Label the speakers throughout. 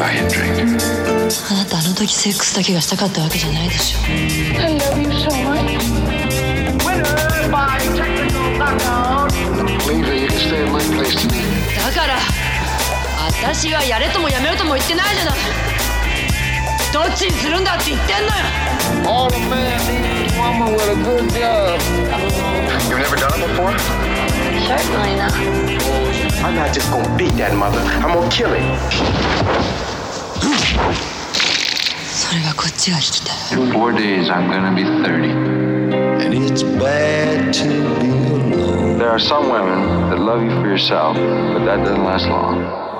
Speaker 1: あなたあの時セックスだけがしたかったわけじゃないでしょ。だから私はやれともやめろとも言ってないじゃない。どっちにするんだって言ってんのよ。
Speaker 2: I'm not just gonna beat that mother. I'm gonna kill him.
Speaker 1: それはこっちが聞きたい
Speaker 3: In four days, I'm gonna be 30.
Speaker 4: And it's bad to be alone.
Speaker 3: There are some women that love you for yourself, but that doesn't last long.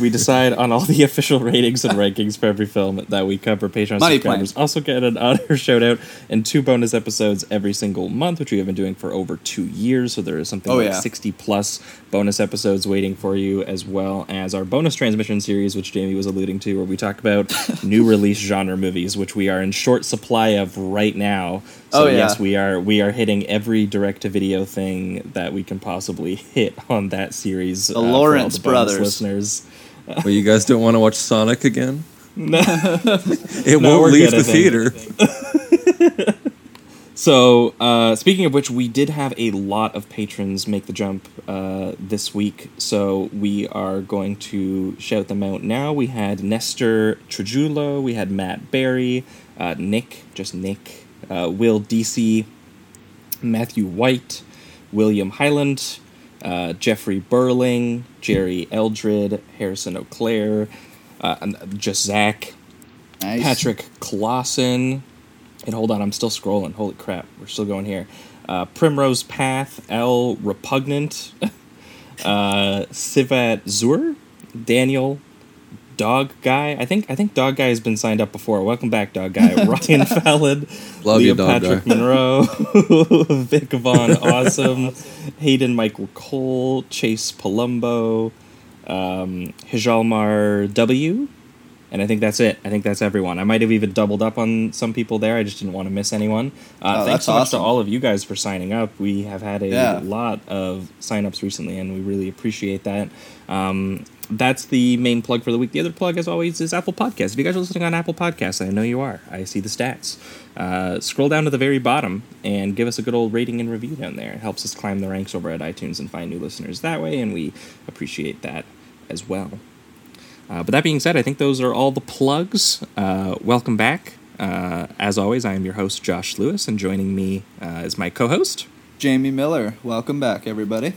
Speaker 5: We decide on all the official ratings and rankings for every film that we cover. Patreon
Speaker 6: Money
Speaker 5: subscribers also get an honor shout out and two bonus episodes every single month, which we have been doing for over two years. So there is something
Speaker 6: Oh,
Speaker 5: like
Speaker 6: yeah.
Speaker 5: 60 plus bonus episodes waiting for you, as well as our bonus transmission series, which Jamie was alluding to, where we talk about new release genre movies, which we are in short supply of right now. So
Speaker 6: Oh, yeah.
Speaker 5: yes, we are we are hitting every direct to video thing that we can possibly hit on that series.
Speaker 6: The
Speaker 5: uh, for all
Speaker 6: Lawrence
Speaker 5: the
Speaker 6: brothers.
Speaker 5: listeners.
Speaker 7: Well, you guys don't want to watch Sonic again? No, it
Speaker 5: No,
Speaker 7: won't
Speaker 5: we're
Speaker 7: leave the theater.
Speaker 5: So, uh, speaking of which, we did have a lot of patrons make the jump uh, this week. So, we are going to shout them out now. We had Nestor Trejulo, we had Matt Barry, uh, Nick, just Nick, uh, Will DC, Matthew White, William Highland, uh, Jeffrey Burling, Jerry Eldred, Harrison O'Clair, uh, just Zach,
Speaker 6: Nice.
Speaker 5: Patrick Clausen. And hold on, I'm still scrolling. Holy crap, we're still going here. Uh, Primrose Path, L. Repugnant, uh, Sivat Zur, Daniel, Dog Guy. I think I think Dog Guy has been signed up before. Welcome back, Dog Guy. Ryan Fallon,
Speaker 7: Love
Speaker 5: Leo
Speaker 7: you, Dog
Speaker 5: Patrick
Speaker 7: Guy.
Speaker 5: Monroe, Vic Vaughn, Awesome, Hayden Michael Cole, Chase Palumbo, um, Hijalmar W. And I think that's it. I think that's everyone. I might have even doubled up on some people there. I just didn't want to miss anyone. Uh,
Speaker 6: Oh,
Speaker 5: thanks
Speaker 6: that's
Speaker 5: so much to all of you guys for signing up. We have had a
Speaker 6: Yeah.
Speaker 5: lot of signups recently, and we really appreciate that. Um, that's the main plug for the week. The other plug, as always, is Apple Podcasts. If you guys are listening on Apple Podcasts, I know you are. I see the stats. Uh, scroll down to the very bottom and give us a good old rating and review down there. It helps us climb the ranks over at iTunes and find new listeners that way, and we appreciate that as well. Uh, but that being said, I think those are all the plugs. Uh, welcome back. Uh, as always, I am your host, Josh Lewis, and joining me uh, is my co host.
Speaker 6: Jamie Miller. Welcome back, everybody.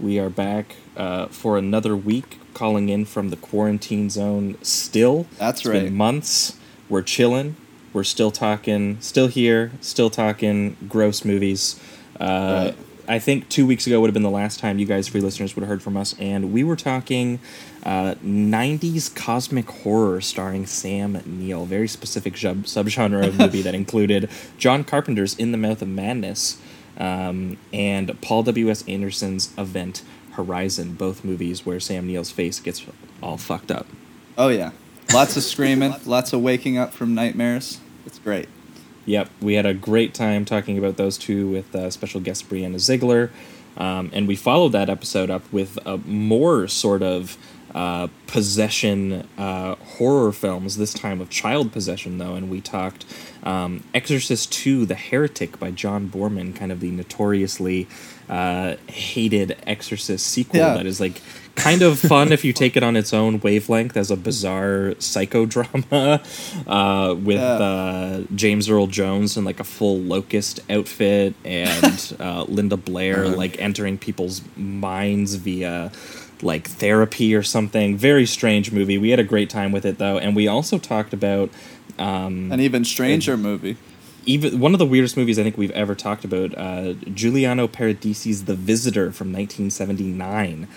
Speaker 5: We are back uh, for another week, calling in from the quarantine zone still.
Speaker 6: That's
Speaker 5: It's
Speaker 6: right.
Speaker 5: been months. We're chilling. We're still talking, still here, still talking gross movies. Uh,
Speaker 6: Right.
Speaker 5: I think two weeks ago would have been the last time you guys, free listeners, would have heard from us, and we were talking uh, 90s cosmic horror starring Sam Neill. Very specific sub- subgenre of movie that included John Carpenter's In the Mouth of Madness um, and Paul W.S. Anderson's Event Horizon, both movies where Sam Neill's face gets all fucked up.
Speaker 6: Oh, yeah. Lots of screaming, lots of waking up from nightmares. It's great.
Speaker 5: Yep, we had a great time talking about those two with uh, special guest Brianna Ziegler. Um, and we followed that episode up with a more sort of uh, possession uh, horror films, this time of child possession, though. And we talked um, Exorcist 2 The Heretic by John Boorman, kind of the notoriously uh, hated Exorcist sequel
Speaker 6: Yeah.
Speaker 5: that is like kind of fun if you take it on its own wavelength as a bizarre psychodrama uh, with
Speaker 6: Yeah.
Speaker 5: uh, James Earl Jones in like a full locust outfit and uh, Linda Blair
Speaker 7: Uh-huh.
Speaker 5: like entering people's minds via like therapy or something. Very strange movie. We had a great time with it though, and we also talked about um,
Speaker 6: An even stranger movie.
Speaker 5: even one of the weirdest movies I think we've ever talked about. Uh, Giuliano Paradisi's The Visitor from 1979.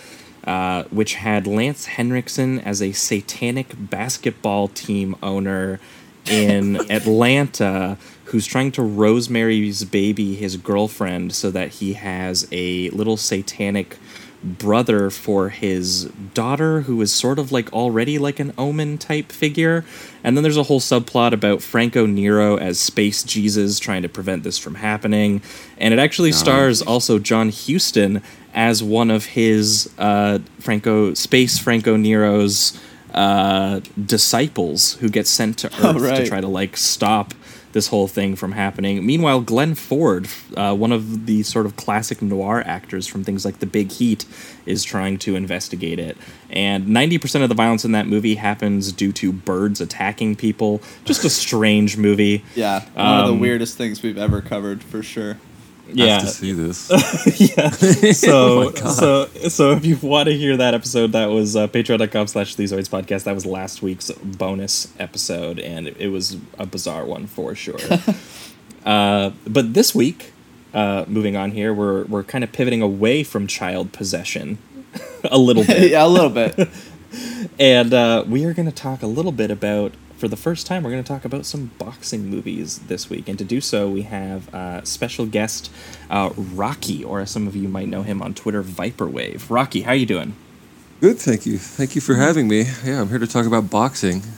Speaker 5: uh, which had Lance Henriksen as a satanic basketball team owner in Atlanta who's trying to Rosemary's baby his girlfriend so that he has a little satanic brother for his daughter who is sort of like already like an omen type figure. And then there's a whole subplot about franco nero as space jesus trying to prevent this from happening. And it actually stars also john huston as one of his uh, franco space franco nero's uh, disciples who get sent to earth
Speaker 6: Oh,
Speaker 5: to try to like stop this whole thing from happening. Meanwhile, Glenn Ford, uh, one of the sort of classic noir actors from things like The Big Heat, is trying to investigate it. And 90% of the violence in that movie happens due to birds attacking people. Just a strange movie.
Speaker 6: Yeah, one of the
Speaker 5: Um,
Speaker 6: weirdest things we've ever covered for sure.
Speaker 5: Yeah.
Speaker 7: Have to see this.
Speaker 5: yeah. So,
Speaker 7: Oh
Speaker 5: so, so if you want to hear that episode, that was uh, patreon.com slash Sleazoids podcast. That was last week's bonus episode, and it, it was a bizarre one for sure. uh, but this week, uh, moving on here, we're, we're kind of pivoting away from child possession a little bit.
Speaker 6: yeah, a little bit.
Speaker 5: And uh, we are going to talk a little bit about, for the first time, we're going to talk about some boxing movies this week. And to do so, we have uh, special guest uh, Rocky, or as some of you might know him on Twitter, Viperwave. Rocky, how you doing?
Speaker 7: Good, thank you. Thank you for having me. Yeah, I'm here to talk about boxing.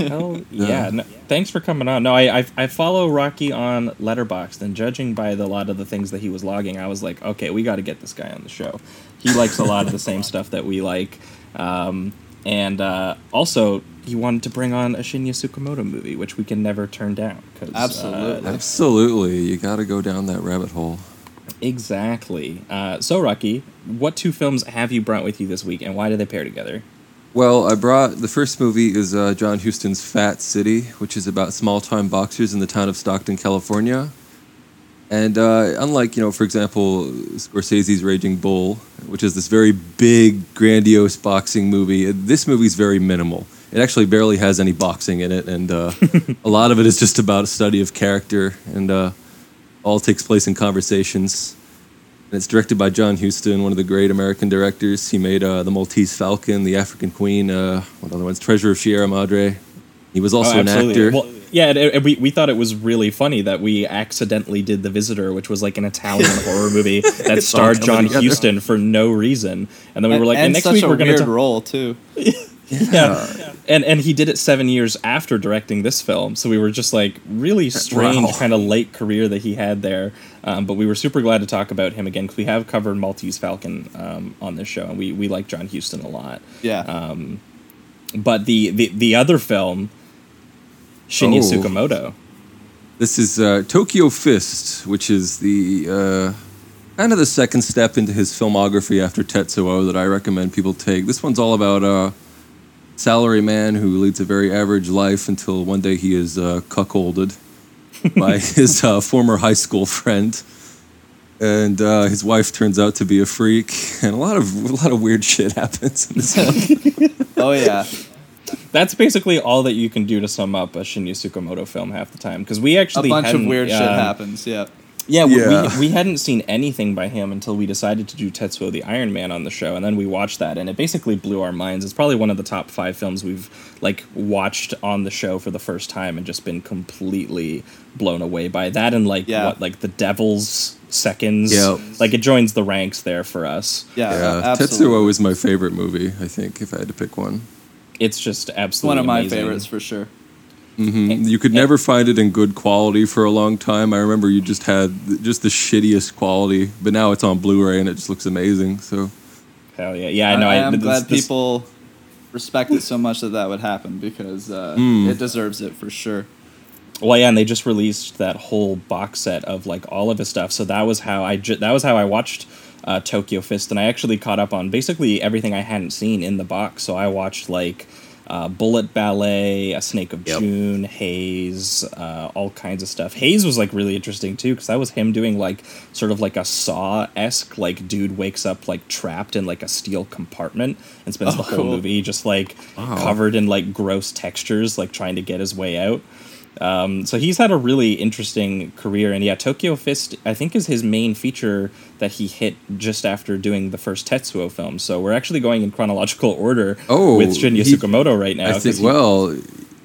Speaker 5: Oh yeah, no, thanks for coming on. No, I, I I follow Rocky on Letterboxd, and judging by the lot of the things that he was logging, I was like, okay, we got to get this guy on the show. He likes a lot of the same stuff that we like, um, and uh, also he wanted to bring on a Shinya Tsukamoto movie, which we can never turn down. 'cause, uh,
Speaker 6: Absolutely.
Speaker 7: Absolutely, you got to go down that rabbit hole.
Speaker 5: exactly. Uh, so Rocky, what two films have you brought with you this week, and why do they pair together?
Speaker 7: Well, I brought the first movie is uh, John Huston's Fat City, which is about small-time boxers in the town of Stockton, California. And uh, unlike, you know, for example, Scorsese's Raging Bull, which is this very big, grandiose boxing movie, this movie's very minimal. It actually barely has any boxing in it, and uh, a lot of it is just about a study of character, and uh, all takes place in conversations. And it's directed by John Huston, one of the great American directors. He made uh, The Maltese Falcon, The African Queen, uh, what other ones? Treasure of Sierra Madre. He was also
Speaker 5: Oh,
Speaker 7: an
Speaker 5: absolutely.
Speaker 7: actor.
Speaker 5: Well, yeah, and, and we, we thought it was really funny that we accidentally did The Visitor, which was like an Italian horror movie that starred John
Speaker 7: together.
Speaker 5: Huston for no reason. And then we were like, and,
Speaker 6: and
Speaker 5: next week we're going
Speaker 6: weird
Speaker 5: to
Speaker 6: role too.
Speaker 5: yeah. And and he did it 7 years after directing this film. So we were just like really strange
Speaker 7: Wow.
Speaker 5: kind of late career that he had there. Um, but we were super glad to talk about him again because we have covered Maltese Falcon um, on this show and we, we like John Huston a lot.
Speaker 6: Yeah.
Speaker 5: Um, But the, the, the other film, Shinya
Speaker 7: Oh.
Speaker 5: Tsukamoto.
Speaker 7: This is uh, Tokyo Fist, which is the uh, kind of the second step into his filmography after Tetsuo that I recommend people take. This one's all about a salary man who leads a very average life until one day he is uh, cuckolded by his uh, former high school friend. And uh, his wife turns out to be a freak, and a lot of a lot of weird shit happens in this one.
Speaker 6: oh yeah.
Speaker 5: That's basically all that you can do to sum up a Shinya Tsukamoto film half the time because we actually A
Speaker 6: bunch of
Speaker 5: hadn't,
Speaker 6: weird shit happens. Yeah.
Speaker 5: Yeah, we,
Speaker 7: Yeah.
Speaker 5: We, we hadn't seen anything by him until we decided to do Tetsuo the Iron Man on the show, and then we watched that, and it basically blew our minds. It's probably one of the top five films we've like watched on the show for the first time, and just been completely blown away by that. And like
Speaker 6: Yeah.
Speaker 5: what, like the Devil's Seconds,
Speaker 7: Yep.
Speaker 5: like it joins the ranks there for us.
Speaker 6: Yeah.
Speaker 7: Yeah,
Speaker 6: absolutely.
Speaker 7: Tetsuo is my favorite movie. I think if I had to pick one.
Speaker 5: It's just absolutely
Speaker 6: one of my
Speaker 5: amazing.
Speaker 6: favorites for sure.
Speaker 7: Mhm. You could
Speaker 5: and-
Speaker 7: never find it in good quality for a long time. I remember you just had just the shittiest quality, but now it's on Blu-ray and it just looks amazing. So
Speaker 5: Hell yeah, yeah. I know.
Speaker 6: I,
Speaker 5: I,
Speaker 6: am glad
Speaker 5: this-
Speaker 6: people respect it so much that that would happen because uh,
Speaker 5: Hmm.
Speaker 6: it deserves it for sure.
Speaker 5: Well, yeah, and they just released that whole box set of like all of his stuff. So that was how I ju- that was how I watched uh, Tokyo Fist, and I actually caught up on basically everything I hadn't seen in the box. So I watched like uh, Bullet Ballet, A Snake of
Speaker 7: Yep.
Speaker 5: June, Haze, uh, all kinds of stuff. Haze was like really interesting too because that was him doing like sort of like a Saw esque like dude wakes up like trapped in like a steel compartment and spends
Speaker 6: Oh,
Speaker 5: the whole
Speaker 6: cool.
Speaker 5: movie just like
Speaker 7: Wow.
Speaker 5: covered in like gross textures, like trying to get his way out. Um, so he's had a really interesting career, and yeah, Tokyo Fist I think is his main feature that he hit just after doing the first Tetsuo film. So we're actually going in chronological order
Speaker 7: Oh,
Speaker 5: with Shinya
Speaker 7: he-
Speaker 5: Tsukamoto right now.
Speaker 7: I think.
Speaker 5: he-
Speaker 7: Well,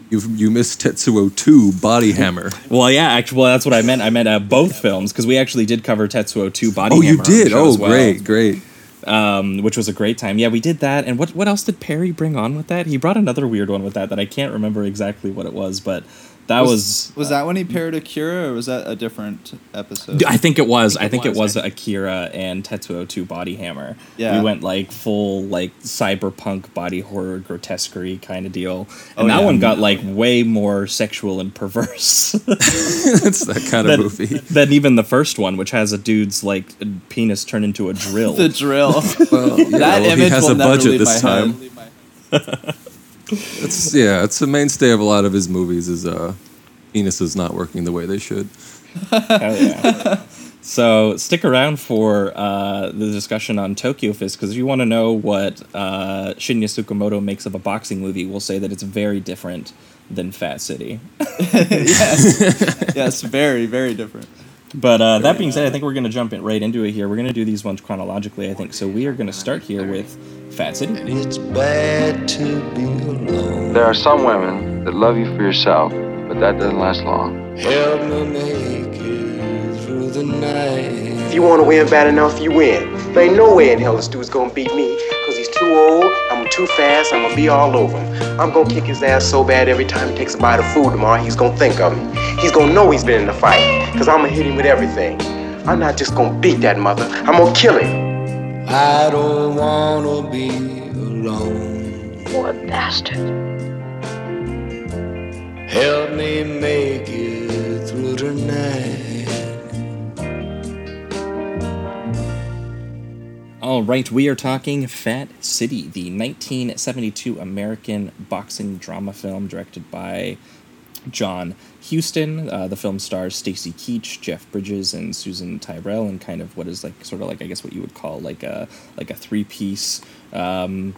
Speaker 7: you you missed Tetsuo Two Body Hammer.
Speaker 5: well, yeah, actually, well, that's what I meant. I meant uh, both films because we actually did cover Tetsuo two Body
Speaker 7: Oh,
Speaker 5: Hammer Oh, you
Speaker 7: did. Oh,
Speaker 5: well,
Speaker 7: great, great.
Speaker 5: um, which was a great time. Yeah, we did that. And what what else did Perry bring on with that? He brought another weird one with that that I can't remember exactly what it was, but that was.
Speaker 6: Was that when he paired Akira, or was that a different episode?
Speaker 5: I think it was. I think it was Akira and Tetsuo 2 Body Hammer.
Speaker 6: Yeah.
Speaker 5: We went like full like cyberpunk body horror grotesquerie kind of deal.
Speaker 6: Oh,
Speaker 5: And that
Speaker 6: yeah.
Speaker 5: one got like way more sexual and perverse
Speaker 7: That's that kind of
Speaker 5: than,
Speaker 7: movie.
Speaker 5: than even the first one, which has a dude's like penis turned into a drill.
Speaker 6: the drill.
Speaker 7: Well, yeah,
Speaker 6: that
Speaker 7: well,
Speaker 6: image
Speaker 7: he has
Speaker 6: will
Speaker 7: a
Speaker 6: never
Speaker 7: budget
Speaker 6: leave
Speaker 7: this
Speaker 6: my
Speaker 7: time.
Speaker 6: head.
Speaker 7: It's yeah, it's a mainstay of a lot of his movies. Is uh, penises not working the way they should.
Speaker 5: Hell yeah. So stick around for uh, the discussion on Tokyo Fist because if you want to know what uh, Shinya Tsukamoto makes of a boxing movie, we'll say that it's very different than Fat City.
Speaker 6: yes, yes, very, very different.
Speaker 5: But uh, that being said, I think we're going to jump in right into it here. We're going to do these ones chronologically, I think. So we are going to start here with Fat City.
Speaker 4: It's bad to be alone.
Speaker 3: There are some women that love you for yourself, but that doesn't last long.
Speaker 4: Help me make it through the night.
Speaker 2: If you want to win bad enough, you win. There ain't no way in hell this dude's gonna beat me, cause he's too old, I'm too fast, I'm gonna be all over him. I'm gonna kick his ass so bad every time he takes a bite of food tomorrow, he's gonna think of me. He's gonna know he's been in the fight, cause I'm gonna hit him with everything. I'm not just gonna beat that mother, I'm gonna kill him.
Speaker 4: I don't wanna be alone.
Speaker 8: What a bastard.
Speaker 4: Help me make it through the night.
Speaker 5: All right, we are talking Fat City, the 1972 American boxing drama film directed by John Huston. Uh, the film stars Stacy Keach, Jeff Bridges, and Susan Tyrrell, and kind of what is like sort of like I guess what you would call like a like a three piece um,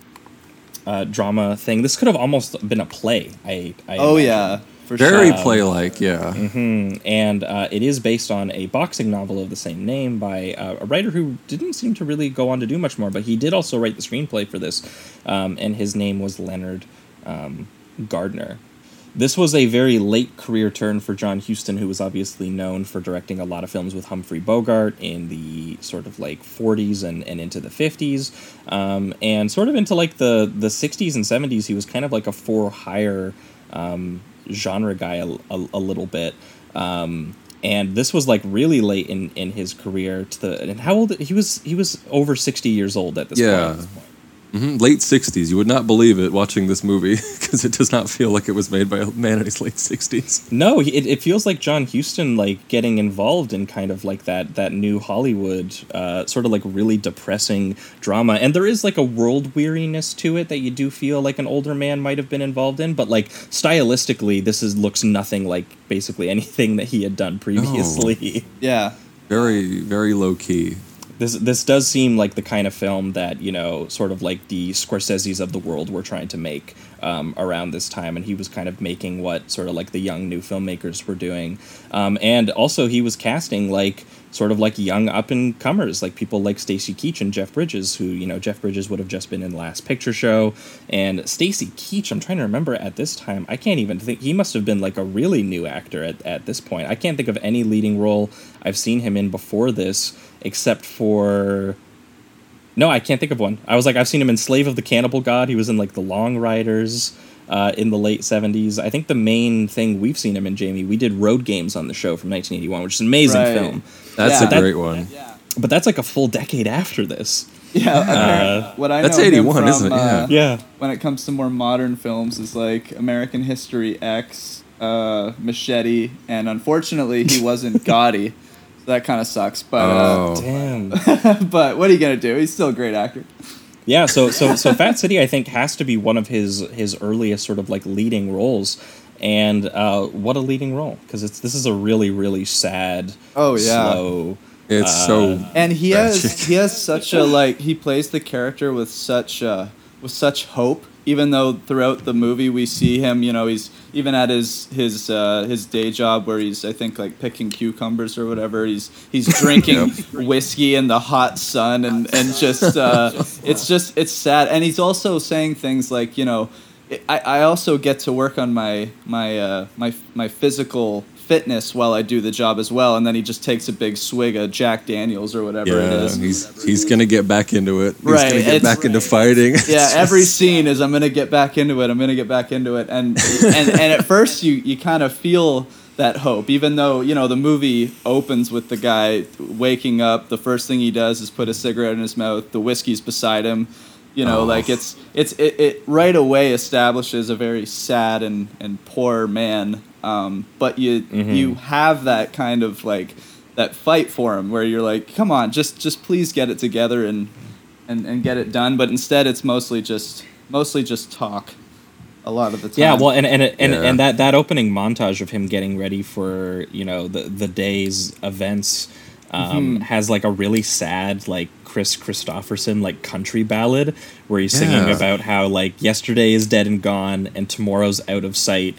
Speaker 5: uh, drama thing. This could have almost been a play. I, I
Speaker 6: Oh
Speaker 5: imagine.
Speaker 6: yeah, for
Speaker 7: Very
Speaker 6: sure.
Speaker 7: play like, yeah.
Speaker 5: and uh, it is based on a boxing novel of the same name by uh, a writer who didn't seem to really go on to do much more, but he did also write the screenplay for this, um, and his name was Leonard um, Gardner. This was a very late career turn for John Huston, who was obviously known for directing a lot of films with Humphrey Bogart in the sort of like 40s and, and into the 50s. Um, and sort of into like the, the 60s and 70s, he was kind of like a for hire um, genre guy a, a, a little bit. Um, and this was like really late in, in his career to the and how old he was he was over 60 years old at this
Speaker 7: Yeah.
Speaker 5: point.
Speaker 7: Hmm Late 60s. You would not believe it watching this movie because it does not feel like it was made by a man in his late 60s.
Speaker 5: No, it, it feels like John Huston like getting involved in kind of like that that new Hollywood uh, sort of like really depressing drama, and there is like a world weariness to it that you do feel like an older man might have been involved in, but like stylistically, this is looks nothing like basically anything that he had done previously.
Speaker 6: Yeah,
Speaker 7: Very, very low key.
Speaker 5: This this does seem like the kind of film that you know, sort of like the Scorsese's of the world were trying to make um, around this time, and he was kind of making what sort of like the young new filmmakers were doing, um, and also he was casting like sort of like young up and comers, like people like Stacy Keach and Jeff Bridges, who you know Jeff Bridges would have just been in Last Picture Show, and Stacy Keach. I'm trying to remember at this time. I can't even think he must have been like a really new actor at at this point. I can't think of any leading role I've seen him in before this, except for. No, I can't think of one. I was like, I've seen him in Slave of the Cannibal God. He was in like The Long Riders uh, in the late 70s. I think the main thing we've seen him in, Jamie, we did Road Games on the show from 1981, which is an amazing
Speaker 6: Right.
Speaker 5: film.
Speaker 7: That's
Speaker 6: Yeah.
Speaker 7: a
Speaker 5: That-
Speaker 7: great one.
Speaker 5: But that's like a full decade after this.
Speaker 6: yeah. America- what I
Speaker 7: That's
Speaker 6: know
Speaker 7: 81,
Speaker 6: from,
Speaker 7: isn't it?
Speaker 6: uh,
Speaker 5: Yeah.
Speaker 6: when it comes to more modern films is like American History X, uh, Machete, and unfortunately he wasn't Gotti. So that kind of sucks. But
Speaker 7: Oh.
Speaker 5: Damn.
Speaker 6: uh, but what are you gonna do? He's still a great actor.
Speaker 5: Yeah, so so so Fat City I think has to be one of his his earliest sort of like leading roles. And uh, what a leading role because it's this is a really really sad,
Speaker 6: Oh, yeah.
Speaker 5: slow.
Speaker 7: It's so.
Speaker 6: And he
Speaker 7: Tragic.
Speaker 6: has he has such a like he plays the character with such uh, with such hope even though throughout the movie we see him, you know, he's even at his his uh, his day job where he's I think like picking cucumbers or whatever. He's he's drinking whiskey in the hot sun and and just uh, it's just it's sad. And he's also saying things like you know, I, I also get to work on my my uh, my my physical fitness while I do the job as well. And then he just takes a big swig of Jack Daniels or whatever it
Speaker 7: Yeah,
Speaker 6: is.
Speaker 7: he's he's gonna get back into it. He's
Speaker 6: Right,
Speaker 7: gonna get back into fighting.
Speaker 6: yeah, every scene is I'm gonna get back into it. I'm gonna get back into it, and and and at first you you kind of feel that hope, even though you know the movie opens with the guy waking up. The first thing he does is put a cigarette in his mouth. The whiskey's beside him. You know,
Speaker 7: Oh.
Speaker 6: like it's it's it, it right away establishes a very sad and and poor man. Um, but you you have that kind of like that fight for him where you're like, come on, just just please get it together and and, and get it done. But instead, it's mostly just mostly just talk. A lot of the time.
Speaker 5: Yeah, well, and and and,
Speaker 7: Yeah.
Speaker 5: and that that opening montage of him getting ready for you know the the day's events um, has like a really sad like Kris Kristofferson like country ballad where he's singing
Speaker 7: Yeah.
Speaker 5: about how like yesterday is dead and gone and tomorrow's out of sight.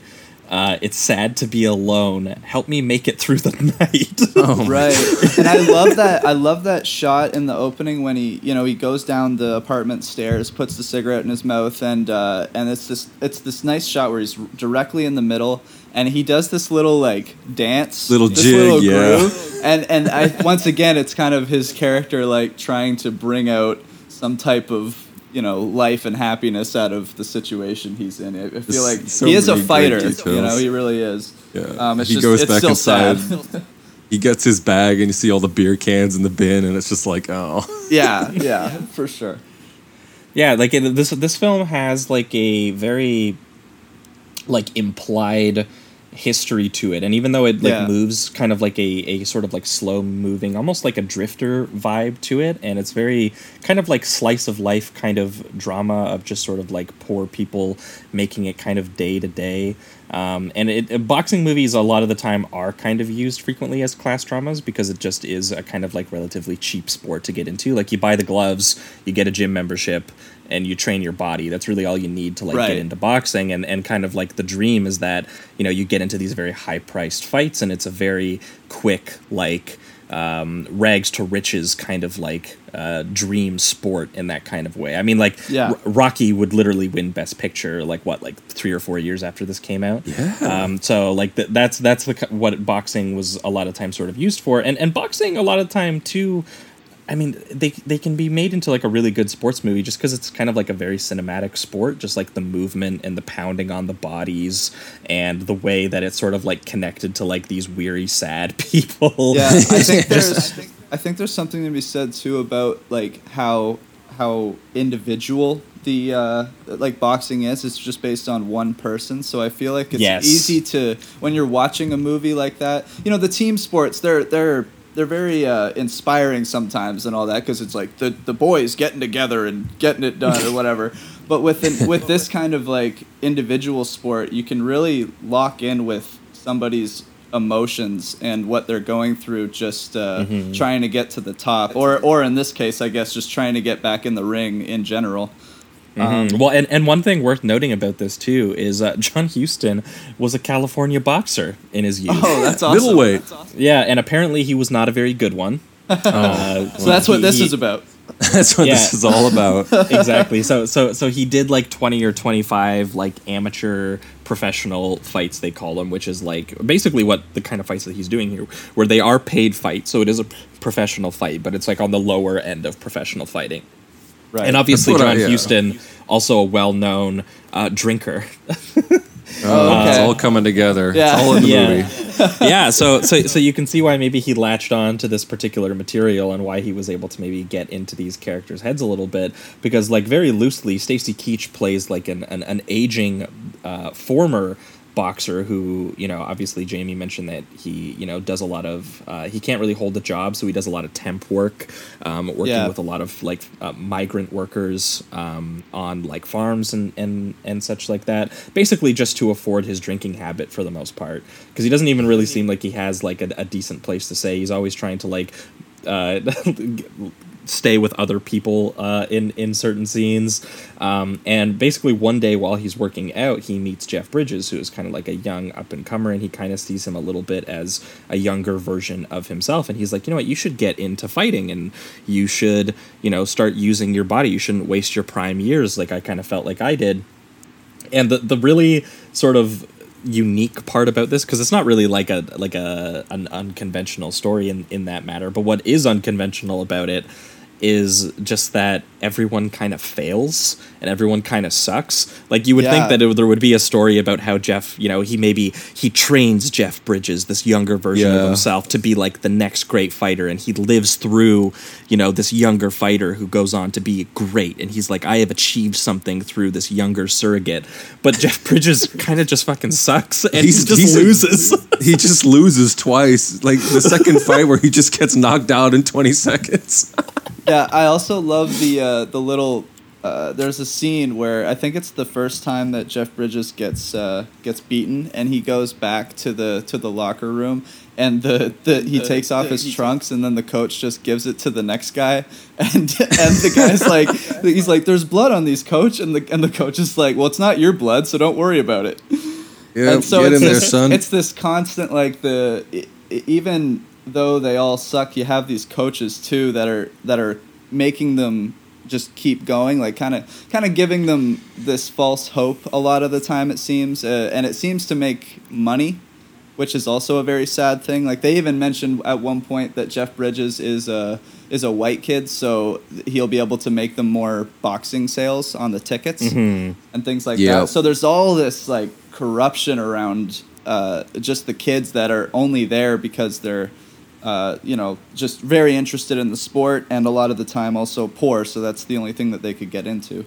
Speaker 5: Uh, it's sad to be alone. Help me make it through the night.
Speaker 7: Oh
Speaker 6: right and i love that i love that shot in the opening when he you know he goes down the apartment stairs puts the cigarette in his mouth and uh, and it's this it's this nice shot where he's directly in the middle and he does this little like dance
Speaker 7: Little
Speaker 6: this
Speaker 7: jig, yeah.
Speaker 6: and and i once again it's kind of his character like trying to bring out some type of you know life and happiness out of the situation he's in i I feel
Speaker 7: There's
Speaker 6: like
Speaker 7: so
Speaker 6: he is a fighter you know he really is
Speaker 7: Yeah.
Speaker 6: um, it's
Speaker 7: he
Speaker 6: just,
Speaker 7: goes
Speaker 6: it's
Speaker 7: back
Speaker 6: still
Speaker 7: inside. He gets his bag, and you see all the beer cans in the bin, and it's just like, oh.
Speaker 6: yeah yeah for sure
Speaker 5: Yeah, like it, this this film has like a very like implied history to it. And even though it like
Speaker 6: Yeah.
Speaker 5: moves kind of like a, a sort of like slow moving almost like a drifter vibe to it. And it's very kind of like slice of life kind of drama of just sort of like poor people making it kind of day to day. Um, and it, uh, boxing movies a lot of the time are kind of used frequently as class dramas because it just is a kind of like relatively cheap sport to get into. Like you buy the gloves you get a gym membership and you train your body that's really all you need to like
Speaker 6: Right.
Speaker 5: get into boxing and, and kind of like the dream is that you know you get into these very high priced fights and it's a very quick like um, rags to riches kind of like uh, dream sport in that kind of way i mean like
Speaker 6: Yeah.
Speaker 5: R- rocky would literally win best picture like what like three or four years after this came out
Speaker 7: Yeah.
Speaker 5: um, so like th- that's that's the what boxing was a lot of time sort of used for and and boxing a lot of time too I mean, they they can be made into like a really good sports movie just because it's kind of like a very cinematic sport, just like the movement and the pounding on the bodies and the way that it's sort of like connected to like these weary, sad people.
Speaker 6: Yeah, I think there's I think there's something to be said too about like how how individual the uh, like boxing is. It's just based on one person, so I feel like it's
Speaker 5: Yes.
Speaker 6: easy to when you're watching a movie like that. You know, the team sports they're they're they're very uh, inspiring sometimes and all that because it's like the the boys getting together and getting it done or whatever. But with an, with this kind of like individual sport, you can really lock in with somebody's emotions and what they're going through just uh,
Speaker 5: Mm-hmm.
Speaker 6: trying to get to the top or or in this case i guess just trying to get back in the ring in general
Speaker 5: Mhm. well, and, and one thing worth noting about this too is uh, John Huston was a California boxer in his youth.
Speaker 6: oh that's awesome
Speaker 7: Middleweight.
Speaker 5: Yeah, and apparently he was not a very good one. Uh,
Speaker 6: so that's what
Speaker 5: he-
Speaker 6: this
Speaker 5: he-
Speaker 6: is about
Speaker 7: That's what this is all about.
Speaker 5: exactly. So so so he did like 20 or 25 like amateur professional fights they call them, which is like basically what the kind of fights that he's doing here where they are paid fights. So it is a professional fight, but it's like on the lower end of professional fighting.
Speaker 6: Right
Speaker 5: And obviously
Speaker 7: That's what I-
Speaker 5: John
Speaker 7: yeah.
Speaker 5: Huston also a well-known uh, drinker.
Speaker 7: Oh, It's all coming together.
Speaker 6: Yeah.
Speaker 7: It's all in the
Speaker 5: Yeah.
Speaker 7: movie.
Speaker 5: yeah, so so so you can see why maybe he latched on to this particular material and why he was able to maybe get into these characters' heads a little bit because like very loosely, Stacy Keach plays like an an, an aging uh, former boxer who you know obviously Jamie mentioned that he you know does a lot of uh, he can't really hold a job so he does a lot of temp work um, working
Speaker 6: Yeah.
Speaker 5: with a lot of like uh, migrant workers um, on like farms and, and and such like that basically just to afford his drinking habit for the most part because he doesn't even really seem like he has like a, a decent place to say he's always trying to like uh, stay with other people uh, in in certain scenes. Um, and basically, one day while he's working out, he meets Jeff Bridges, who is kind of like a young up and comer, and he kind of sees him a little bit as a younger version of himself. And he's like, you know what, you should get into fighting, and you should, you know, start using your body. You shouldn't waste your prime years, like I kind of felt like I did. And the the really sort of unique part about this because it's not really like a like a an unconventional story in in that matter but what is unconventional about it is just that everyone kind of fails and everyone kind of sucks. Like you would
Speaker 6: Yeah.
Speaker 5: think that it, there would be a story about how Jeff, you know, he maybe he trains Jeff Bridges, this younger version of himself, to be like the next great fighter, and he lives through, you know, this younger fighter who goes on to be great, and he's like, I have achieved something through this younger surrogate. But Jeff Bridges kind of just fucking sucks, and he just
Speaker 7: a-
Speaker 5: loses.
Speaker 7: he just loses twice. Like the second fight where he just gets knocked out in 20 seconds.
Speaker 6: yeah, I also love the uh, the little. Uh, there's a scene where I think it's the first time that Jeff Bridges gets uh, gets beaten, and he goes back to the to the locker room, and the, the he takes off his trunks, and then the coach just gives it to the next guy, and and the guy's like, he's like, "There's blood on these, coach," and the and the coach is like, "Well, it's not your blood, so don't worry about it."
Speaker 7: Yeah,
Speaker 6: and so
Speaker 7: get
Speaker 6: it's
Speaker 7: in there,
Speaker 6: this,
Speaker 7: son.
Speaker 6: It's this constant like the even though they all suck, you have these coaches too that are that are making them just keep going, like kind of kind of giving them this false hope a lot of the time it seems, uh, and it seems to make money. Which is also a very sad thing. Like they even mentioned at one point that Jeff Bridges is a is a white kid, so he'll be able to make them more boxing sales on the tickets
Speaker 5: Mhm.
Speaker 6: and things like
Speaker 7: Yeah.
Speaker 6: that. So there's all this like corruption around uh, just the kids that are only there because they're, uh, you know, just very interested in the sport and a lot of the time also poor. So that's the only thing that they could get into.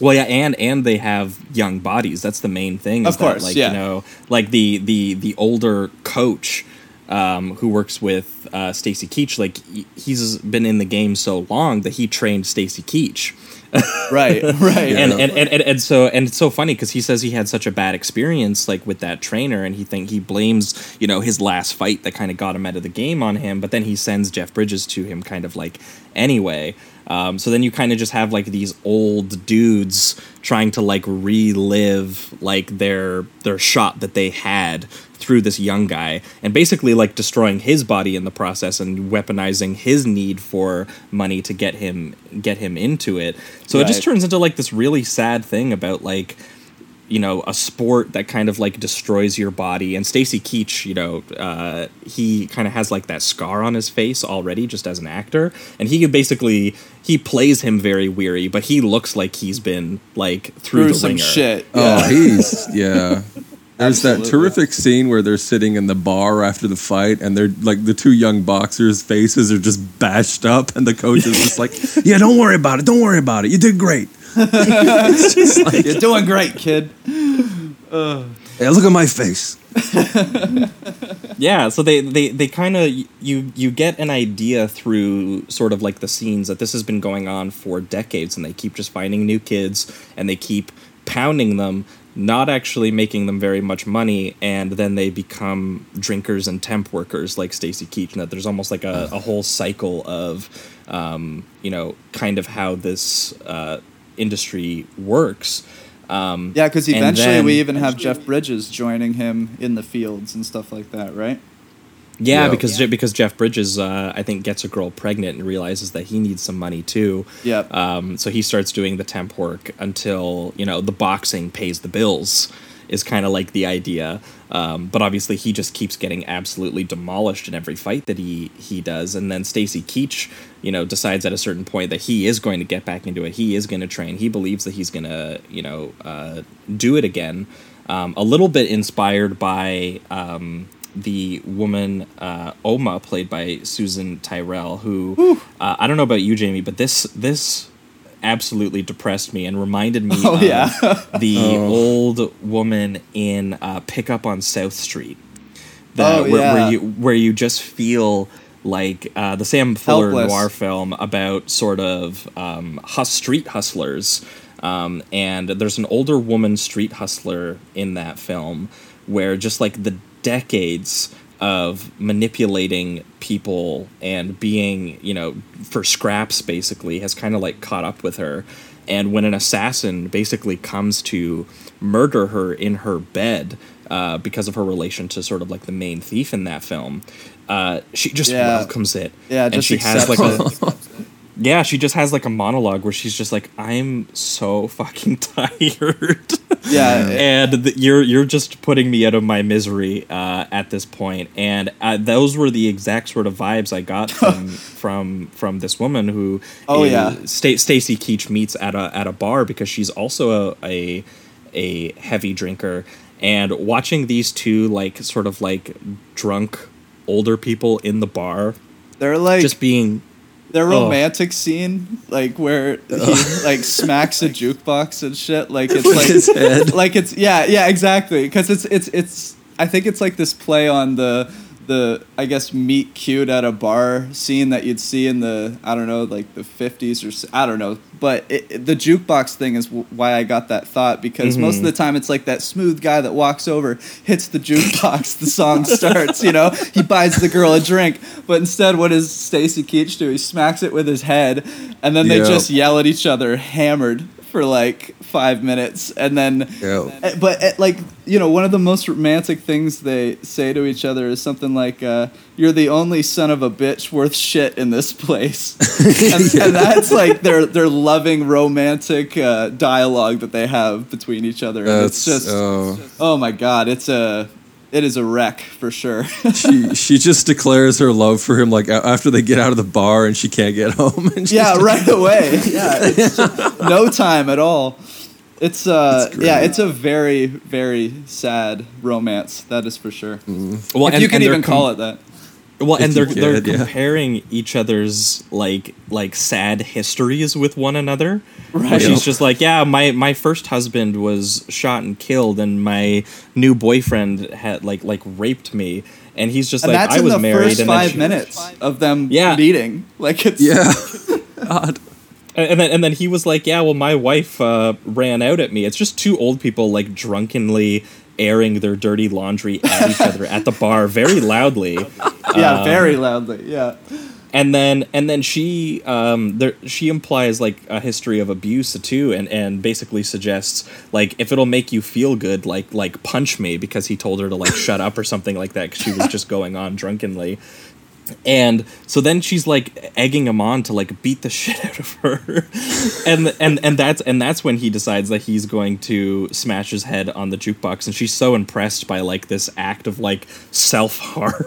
Speaker 5: Well, yeah, and and they have young bodies. That's the main thing. is
Speaker 6: Of course,
Speaker 5: that, like
Speaker 6: yeah.
Speaker 5: you know, like the the the older coach um, who works with uh, Stacy Keach. Like he- he's been in the game so long that he trained Stacy Keach.
Speaker 6: Right, right.
Speaker 5: and, and, and, and, and so and it's so funny because he says he had such a bad experience like with that trainer and he think he blames you know his last fight that kind of got him out of the game on him but then he sends jeff bridges to him kind of like anyway um, so then you kind of just have like these old dudes trying to like relive like their their shot that they had through this young guy and basically like destroying his body in the process and weaponizing his need for money to get him get him into it. So it just turns into like this really sad thing about like you know a sport that kind of like destroys your body and Stacy Keach you know uh, he kind of has like that scar on his face already just as an actor and he basically he plays him very weary but he looks like he's been like through,
Speaker 6: Through
Speaker 5: the
Speaker 6: some
Speaker 5: ringer.
Speaker 6: shit.
Speaker 7: Oh, he's yeah. There's that terrific scene where they're sitting in the bar after the fight, and they're like the two young boxers' faces are just bashed up, and the coach is just like, "Yeah, don't worry about it. Don't worry about it. You did great. It's just like,
Speaker 6: You're doing great, kid.
Speaker 7: hey, look at my face."
Speaker 5: yeah so they they, they kind of you you get an idea through sort of like the scenes that this has been going on for decades and they keep just finding new kids and they keep pounding them not actually making them very much money and then they become drinkers and temp workers like Stacy Keach and that there's almost like a, a whole cycle of um, you know kind of how this uh, industry works um,
Speaker 6: Yeah, because eventually
Speaker 5: then-
Speaker 6: we even have Jeff Bridges joining him in the fields and stuff like that, right?
Speaker 5: Yeah,
Speaker 7: Yeah.
Speaker 5: because Je- because Jeff Bridges, uh, I think, gets a girl pregnant and realizes that he needs some money too.
Speaker 6: Yep.
Speaker 5: Um, so he starts doing the temp work until you know the boxing pays the bills. Is kind of like the idea, um, but obviously he just keeps getting absolutely demolished in every fight that he he does. And then Stacy Keach, you know, decides at a certain point that he is going to get back into it. He is going to train. He believes that he's going to you know uh, do it again. Um, a little bit inspired by um, the woman uh, Oma, played by Susan Tyrrell, who uh, I don't know about you, Jamie, but this this absolutely depressed me and reminded me
Speaker 6: Oh,
Speaker 5: of
Speaker 6: yeah.
Speaker 5: the old woman in uh, Pickup on South Street. The,
Speaker 6: Oh,
Speaker 5: where,
Speaker 6: yeah.
Speaker 5: where you where you just feel like uh, the Sam Fuller
Speaker 6: Helpless.
Speaker 5: noir film about sort of um, hus- street hustlers. Um, and there's an older woman street hustler in that film where just like the decades of manipulating people and being, you know, for scraps basically has kind of like caught up with her. And when an assassin basically comes to murder her in her bed uh, because of her relation to sort of like the main thief in that film, uh, she just
Speaker 6: Yeah.
Speaker 5: welcomes it.
Speaker 6: Yeah,
Speaker 5: and
Speaker 6: just
Speaker 5: she has like a yeah, she just has like a monologue where she's just like, "I'm so fucking tired."
Speaker 6: Yeah,
Speaker 5: and th- you're you're just putting me out of my misery uh, at this point, and uh, those were the exact sort of vibes I got from from from this woman who
Speaker 6: Oh,
Speaker 5: is-
Speaker 6: yeah.
Speaker 5: Sta- Stacy Keach meets at a at a bar because she's also a, a a heavy drinker, and watching these two like sort of like drunk older people in the bar
Speaker 6: they're like
Speaker 5: just being
Speaker 6: their
Speaker 5: Oh.
Speaker 6: romantic scene, like where he oh. like smacks a jukebox and shit. Like it's like
Speaker 7: his head.
Speaker 6: like it's yeah yeah exactly because it's it's it's I think it's like this play on the the I guess meet cute at a bar scene that you'd see in the I don't know like the fifties or I don't know. But it, it- the jukebox thing is w- why I got that thought because mm-hmm. most of the time it's like that smooth guy that walks over hits the jukebox the song starts you know? He buys the girl a drink but instead what does Stacy Keach do? He smacks it with his head and then they
Speaker 7: Yeah.
Speaker 6: just yell at each other hammered for like five minutes and then
Speaker 7: Yeah.
Speaker 6: uh, but uh, like you know one of the most romantic things they say to each other is something like uh, you're the only son of a bitch worth shit in this place and, and that's like their their loving romantic uh, dialogue that they have between each other and
Speaker 7: That's
Speaker 6: it's just
Speaker 7: oh.
Speaker 6: oh my god it's a it is a wreck for sure.
Speaker 7: She she just declares her love for him like after they get out of the bar and she can't get home. And
Speaker 6: yeah
Speaker 7: just-
Speaker 6: right away. Yeah it's just no time at all. It's uh
Speaker 7: It's
Speaker 6: yeah it's a very very sad romance that is for sure.
Speaker 5: Well,
Speaker 6: if you can even
Speaker 5: com-
Speaker 6: call it that
Speaker 5: Well, and they're
Speaker 7: you
Speaker 5: they're
Speaker 7: could, yeah.
Speaker 5: comparing each other's like like sad histories with one another.
Speaker 6: Right.
Speaker 5: she's just like, yeah, my my first husband was shot and killed, and my new boyfriend had like like raped me, and he's just
Speaker 6: and
Speaker 5: like,
Speaker 6: that's
Speaker 5: I
Speaker 6: in
Speaker 5: was
Speaker 6: the
Speaker 5: married,
Speaker 6: first
Speaker 5: and then
Speaker 6: five
Speaker 5: she-
Speaker 6: minutes of them
Speaker 5: Yeah.
Speaker 6: meeting. Like it's
Speaker 7: yeah. God.
Speaker 5: and then and then he was like, yeah, well, my wife uh, ran out at me. It's just two old people like drunkenly airing their dirty laundry at each other at the bar very loudly.
Speaker 6: yeah,
Speaker 5: Um,
Speaker 6: very loudly. Yeah,
Speaker 5: and then and then she um there she implies like a history of abuse too and and basically suggests like if it'll make you feel good like like punch me because he told her to like shut up or something like that cuz she was just going on drunkenly and so then she's like egging him on to like beat the shit out of her and and and that's and that's when he decides that he's going to smash his head on the jukebox and she's so impressed by like this act of like self-harm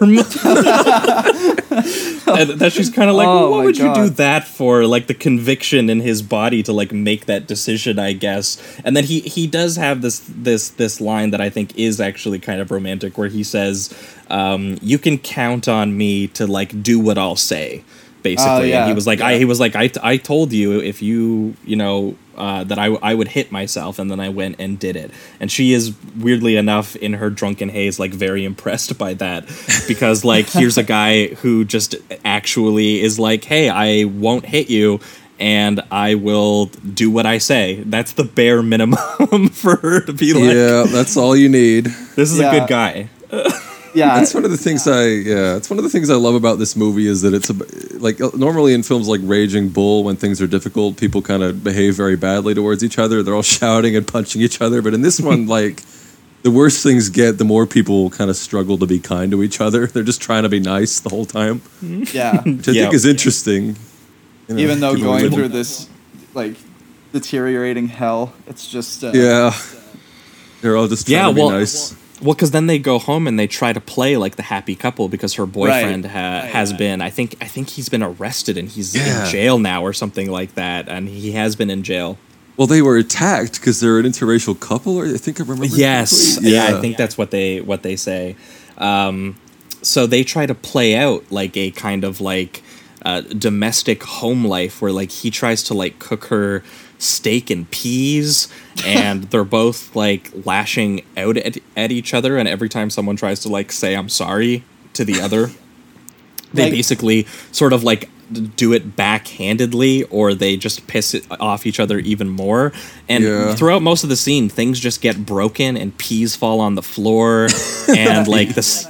Speaker 5: and that she's kind of like,
Speaker 6: Oh
Speaker 5: what would you do that for? Like the conviction in his body to like make that decision, I guess. And then he he does have this this this line that I think is actually kind of romantic, where he says, um, "You can count on me to like do what I'll say." Basically,
Speaker 6: Oh, yeah,
Speaker 5: and he was like,
Speaker 6: yeah.
Speaker 5: I he was like, I, I told you if you you know uh, that I I would hit myself, and then I went and did it. And she is weirdly enough in her drunken haze, like very impressed by that, because like here's a guy who just actually is like, hey, I won't hit you. And I will do what I say. That's the bare minimum for her to be like,
Speaker 7: yeah, that's all you need.
Speaker 5: this is a good guy.
Speaker 6: yeah.
Speaker 7: That's one of the things I yeah. It's one of the things I love about this movie is that it's a, like normally in films like Raging Bull when things are difficult, people kind of behave very badly towards each other. They're all shouting and punching each other. But in this one, like the worse things get, the more people kind of struggle to be kind to each other. They're just trying to be nice the whole time,
Speaker 6: yeah.
Speaker 7: which I
Speaker 5: Yeah.
Speaker 7: think is interesting. You know,
Speaker 6: Even though going
Speaker 7: live-
Speaker 6: through this like deteriorating hell, it's just uh,
Speaker 7: yeah, they're all just trying
Speaker 5: Yeah,
Speaker 7: to be
Speaker 5: well,
Speaker 7: nice.
Speaker 5: Well, because then they go home and they try to play like the happy couple because her boyfriend ha- has been. I think I think he's been arrested and he's
Speaker 7: Yeah.
Speaker 5: in jail now or something like that, and he has been in jail.
Speaker 7: Well, they were attacked because they're an interracial couple, or I think I remember.
Speaker 5: Yes,
Speaker 7: correctly.
Speaker 5: yeah. I think that's what they what they say. Um, so they try to play out like a kind of like uh, domestic home life where like he tries to like cook her steak and peas and they're both like lashing out at, at each other and every time someone tries to like say i'm sorry to the other they
Speaker 6: Like-
Speaker 5: basically sort of like do it backhandedly or they just piss it off each other even more and
Speaker 7: Yeah.
Speaker 5: throughout most of the scene things just get broken and peas fall on the floor and like this.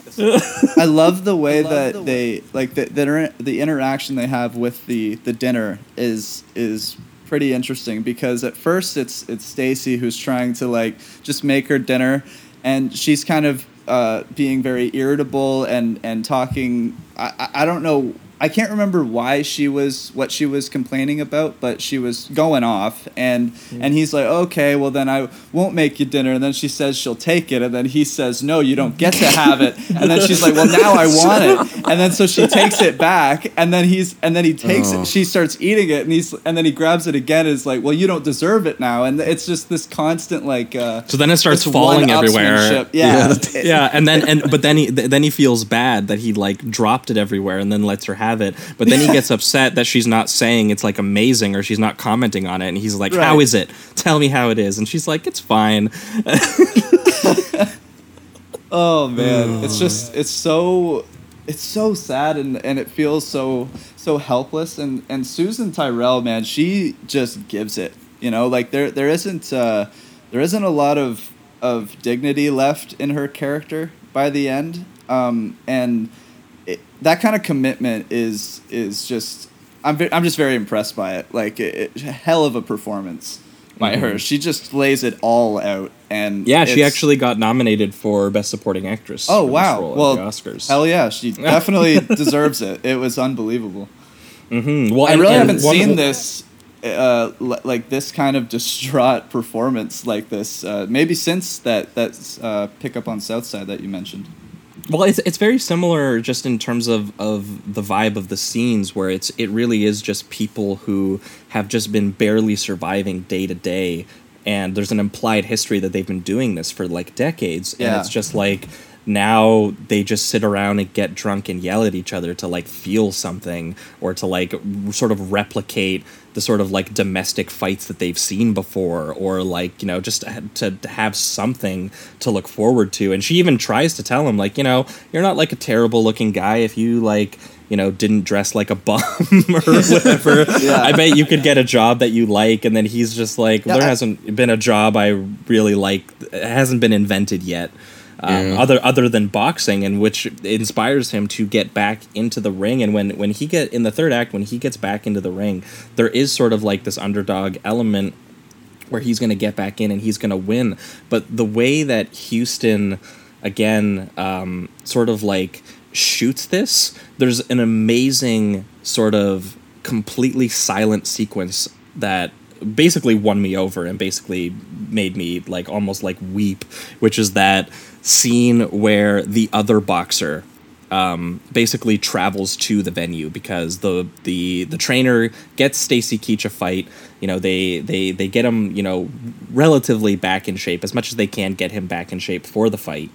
Speaker 6: I love the way that they like the the, inter- the interaction they have with the the dinner is is pretty interesting because at first it's it's Stacy who's trying to like just make her dinner and she's kind of uh, being very irritable and and talking I, I- don't know I can't remember why she was what she was complaining about, but she was going off, and and he's like, okay, well then I won't make you dinner, and then she says she'll take it, and then he says, no, you don't get to have it, and then she's like, well now I want it, and then so she takes it back, and then he's and then he takes
Speaker 7: Oh.
Speaker 6: it, she starts eating it, and he's and then he grabs it again, and is like, well you don't deserve it now, and it's just this constant like. Uh,
Speaker 5: So then it starts falling everywhere.
Speaker 6: Yeah,
Speaker 7: Yeah,
Speaker 5: yeah, and then and but then he th- then he feels bad that he like dropped it everywhere and then lets her have it. But then he gets upset that she's not saying it's like amazing or she's not commenting on it, and he's like, "How
Speaker 6: Right.
Speaker 5: is it? Tell me how it is." And she's like, "It's fine."
Speaker 6: Oh man, it's just it's so it's so sad and and it feels so so helpless and and Susan Tyrrell man, she just gives it. You know, like there there isn't uh there isn't a lot of of dignity left in her character by the end. Um and that kind of commitment is is just I'm ve- I'm just very impressed by it. Like it, it, hell of a performance by her. She just lays it all out and
Speaker 5: Yeah, she actually got nominated for best supporting actress.
Speaker 6: Oh wow! Well,
Speaker 5: the Oscars.
Speaker 6: hell yeah, she definitely deserves it. It was unbelievable.
Speaker 5: Mhm. Well,
Speaker 6: I
Speaker 5: and-
Speaker 6: really
Speaker 5: and
Speaker 6: haven't seen this, uh, li- like this kind of distraught performance like this. Uh, maybe since that that uh, pickup on Southside that you mentioned.
Speaker 5: Well, it's it's very similar just in terms of, of the vibe of the scenes where it's it really is just people who have just been barely surviving day to day. And there's an implied history that they've been doing this for like decades. And it's just like now they just sit around and get drunk and yell at each other to like feel something or to like r- sort of replicate the sort of like domestic fights that they've seen before or like you know just to, to have something to look forward to. And she even tries to tell him like you know you're not like a terrible looking guy if you like you know didn't dress like a bum or whatever.
Speaker 6: Yeah.
Speaker 5: i bet you could get a job that you like. And then he's just like
Speaker 6: Yeah,
Speaker 5: there
Speaker 6: I-
Speaker 5: hasn't been a job i really like it hasn't been invented yet um, other other than boxing, and which inspires him to get back into the ring. And when when he get in the third act, when he gets back into the ring, there is sort of like this underdog element where he's going to get back in and he's going to win. But the way that Huston, again, um, sort of like shoots this, there's an amazing sort of completely silent sequence that basically won me over and basically made me like almost like weep, which is that scene where the other boxer um, basically travels to the venue because the the the trainer gets Stacy Keach a fight. You know, they they they get him you know relatively back in shape as much as they can get him back in shape for the fight.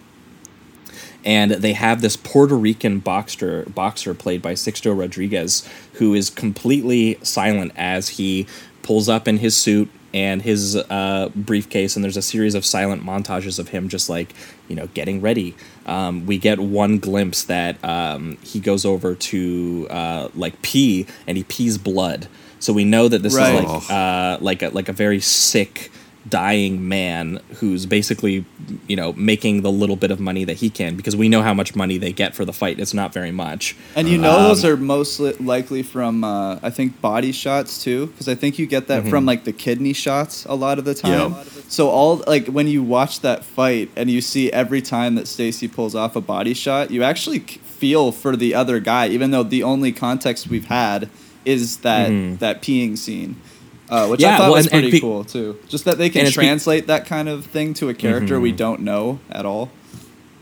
Speaker 5: And they have this Puerto Rican boxer boxer played by Sixto Rodriguez who is completely silent as he pulls up in his suit and his uh, briefcase, and there's a series of silent montages of him just like you know getting ready. Um, we get one glimpse that um, he goes over to uh, like pee, and he pees blood. So we know that this
Speaker 6: Right.
Speaker 5: is like uh, like a, like a very sick, dying man who's basically you know making the little bit of money that he can because we know how much money they get for the fight. It's not very much.
Speaker 6: And you know
Speaker 5: Um,
Speaker 6: those are mostly likely from uh, I think body shots too, because I think you get that
Speaker 5: Mm-hmm.
Speaker 6: from like the kidney shots a lot of the time. So all like when you watch that fight and you see every time that Stacy pulls off a body shot, you actually feel for the other guy, even though the only context we've had is that that peeing scene. Uh, which I
Speaker 5: Mm-hmm.
Speaker 6: Thought
Speaker 5: well,
Speaker 6: was
Speaker 5: and- and
Speaker 6: pretty
Speaker 5: be-
Speaker 6: cool too. Just that they can
Speaker 5: and Mm-hmm.
Speaker 6: translate that kind of thing to a character we don't know at all.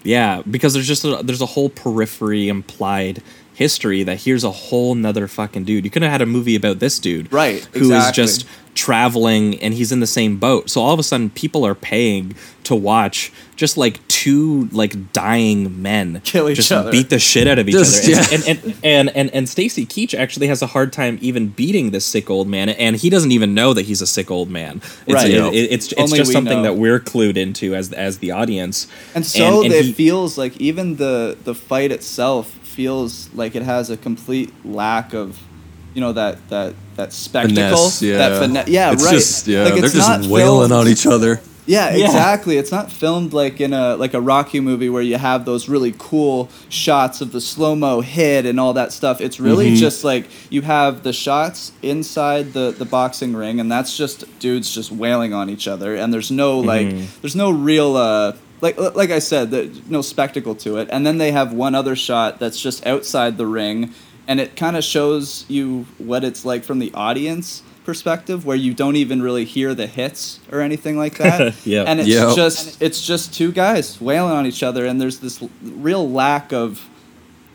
Speaker 5: Yeah, because there's just a, there's a whole periphery implied history that here's a whole nother fucking dude. You could have had a movie about this dude,
Speaker 6: Right,
Speaker 5: Who is
Speaker 6: exactly.
Speaker 5: just traveling and he's in the same boat. So all of a sudden, people are paying to watch just like two like dying men
Speaker 6: Kill each
Speaker 5: just
Speaker 6: other.
Speaker 5: beat the shit out of each
Speaker 7: Just-
Speaker 5: other.
Speaker 7: yeah.
Speaker 5: And, and, and and and and Stacy Keach actually has a hard time even beating this sick old man, and he doesn't even know that he's a sick old man. It's,
Speaker 6: Right.
Speaker 5: it- it- it's it's just something
Speaker 6: know.
Speaker 5: that we're clued into as as the audience.
Speaker 6: And so
Speaker 5: and
Speaker 6: it
Speaker 5: he-
Speaker 6: feels like even the the fight itself feels like it has a complete lack of, you know, that that that spectacle.
Speaker 7: Finesse, yeah.
Speaker 6: That fine- yeah,
Speaker 7: It's
Speaker 6: right.
Speaker 7: Just, yeah,
Speaker 6: Like,
Speaker 7: they're
Speaker 6: it's
Speaker 7: just
Speaker 6: not
Speaker 7: wailing
Speaker 6: filmed-
Speaker 7: on each other.
Speaker 6: Yeah,
Speaker 5: Yeah.
Speaker 6: exactly. It's not filmed like in a like a Rocky movie where you have those really cool shots of the slow mo hit and all that stuff. It's really
Speaker 5: Mm-hmm.
Speaker 6: just like you have the shots inside the the boxing ring, and that's just dudes just wailing on each other, and there's no like
Speaker 5: Mm-hmm.
Speaker 6: there's no real uh like like I said, there's no spectacle to it. And then they have one other shot that's just outside the ring, and it kind of shows you what it's like from the audience perspective where you don't even really hear the hits or anything like that
Speaker 5: Yep.
Speaker 6: and it's
Speaker 7: Yep.
Speaker 6: just it's just two guys wailing on each other and there's this l- real lack of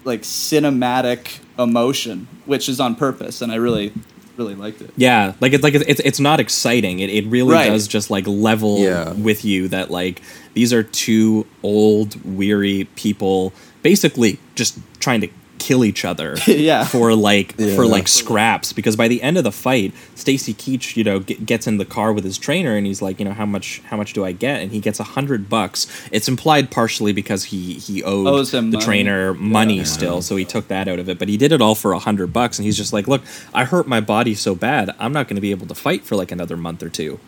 Speaker 6: like cinematic emotion which is on purpose and i really really liked it
Speaker 5: Yeah, like it's like it's it's not exciting. It it really
Speaker 6: Right.
Speaker 5: does just like level
Speaker 7: Yeah.
Speaker 5: with you that like these are two old weary people basically just trying to kill each other
Speaker 6: Yeah.
Speaker 5: for like for like scraps. Because by the end of the fight Stacy Keach you know g- gets in the car with his trainer and he's like you know how much how much do I get? And he gets a hundred bucks. It's implied partially because he he owed
Speaker 6: Owes
Speaker 5: the
Speaker 6: money.
Speaker 5: trainer money still so he took that out of it. But he did it all for a hundred bucks and he's just like look I hurt my body so bad I'm not going to be able to fight for like another month or two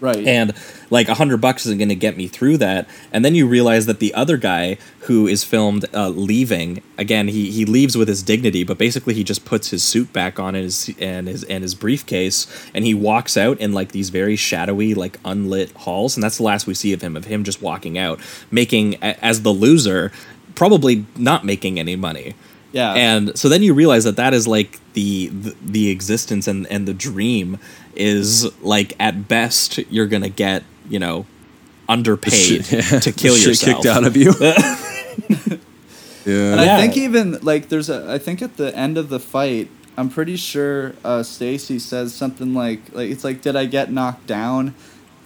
Speaker 6: right.
Speaker 5: And like a hundred bucks isn't going to get me through that. And then you realize that the other guy who is filmed uh, leaving again he, he leaves with his dignity but basically he just puts his suit back on and his and his and his briefcase and he walks out in like these very shadowy like unlit halls. And that's the last we see of him of him just walking out making as the loser probably not making any money
Speaker 6: yeah
Speaker 5: and so then you realize that that is like the the, the existence and and the dream is like at best you're gonna get you know underpaid
Speaker 7: Shit-
Speaker 5: to kill
Speaker 7: shit
Speaker 5: yourself
Speaker 7: kicked out of you.
Speaker 6: And
Speaker 7: yeah.
Speaker 5: Yeah.
Speaker 6: I think even like there's a I think at the end of the fight, I'm pretty sure uh, Stacy says something like like it's like did I get knocked down?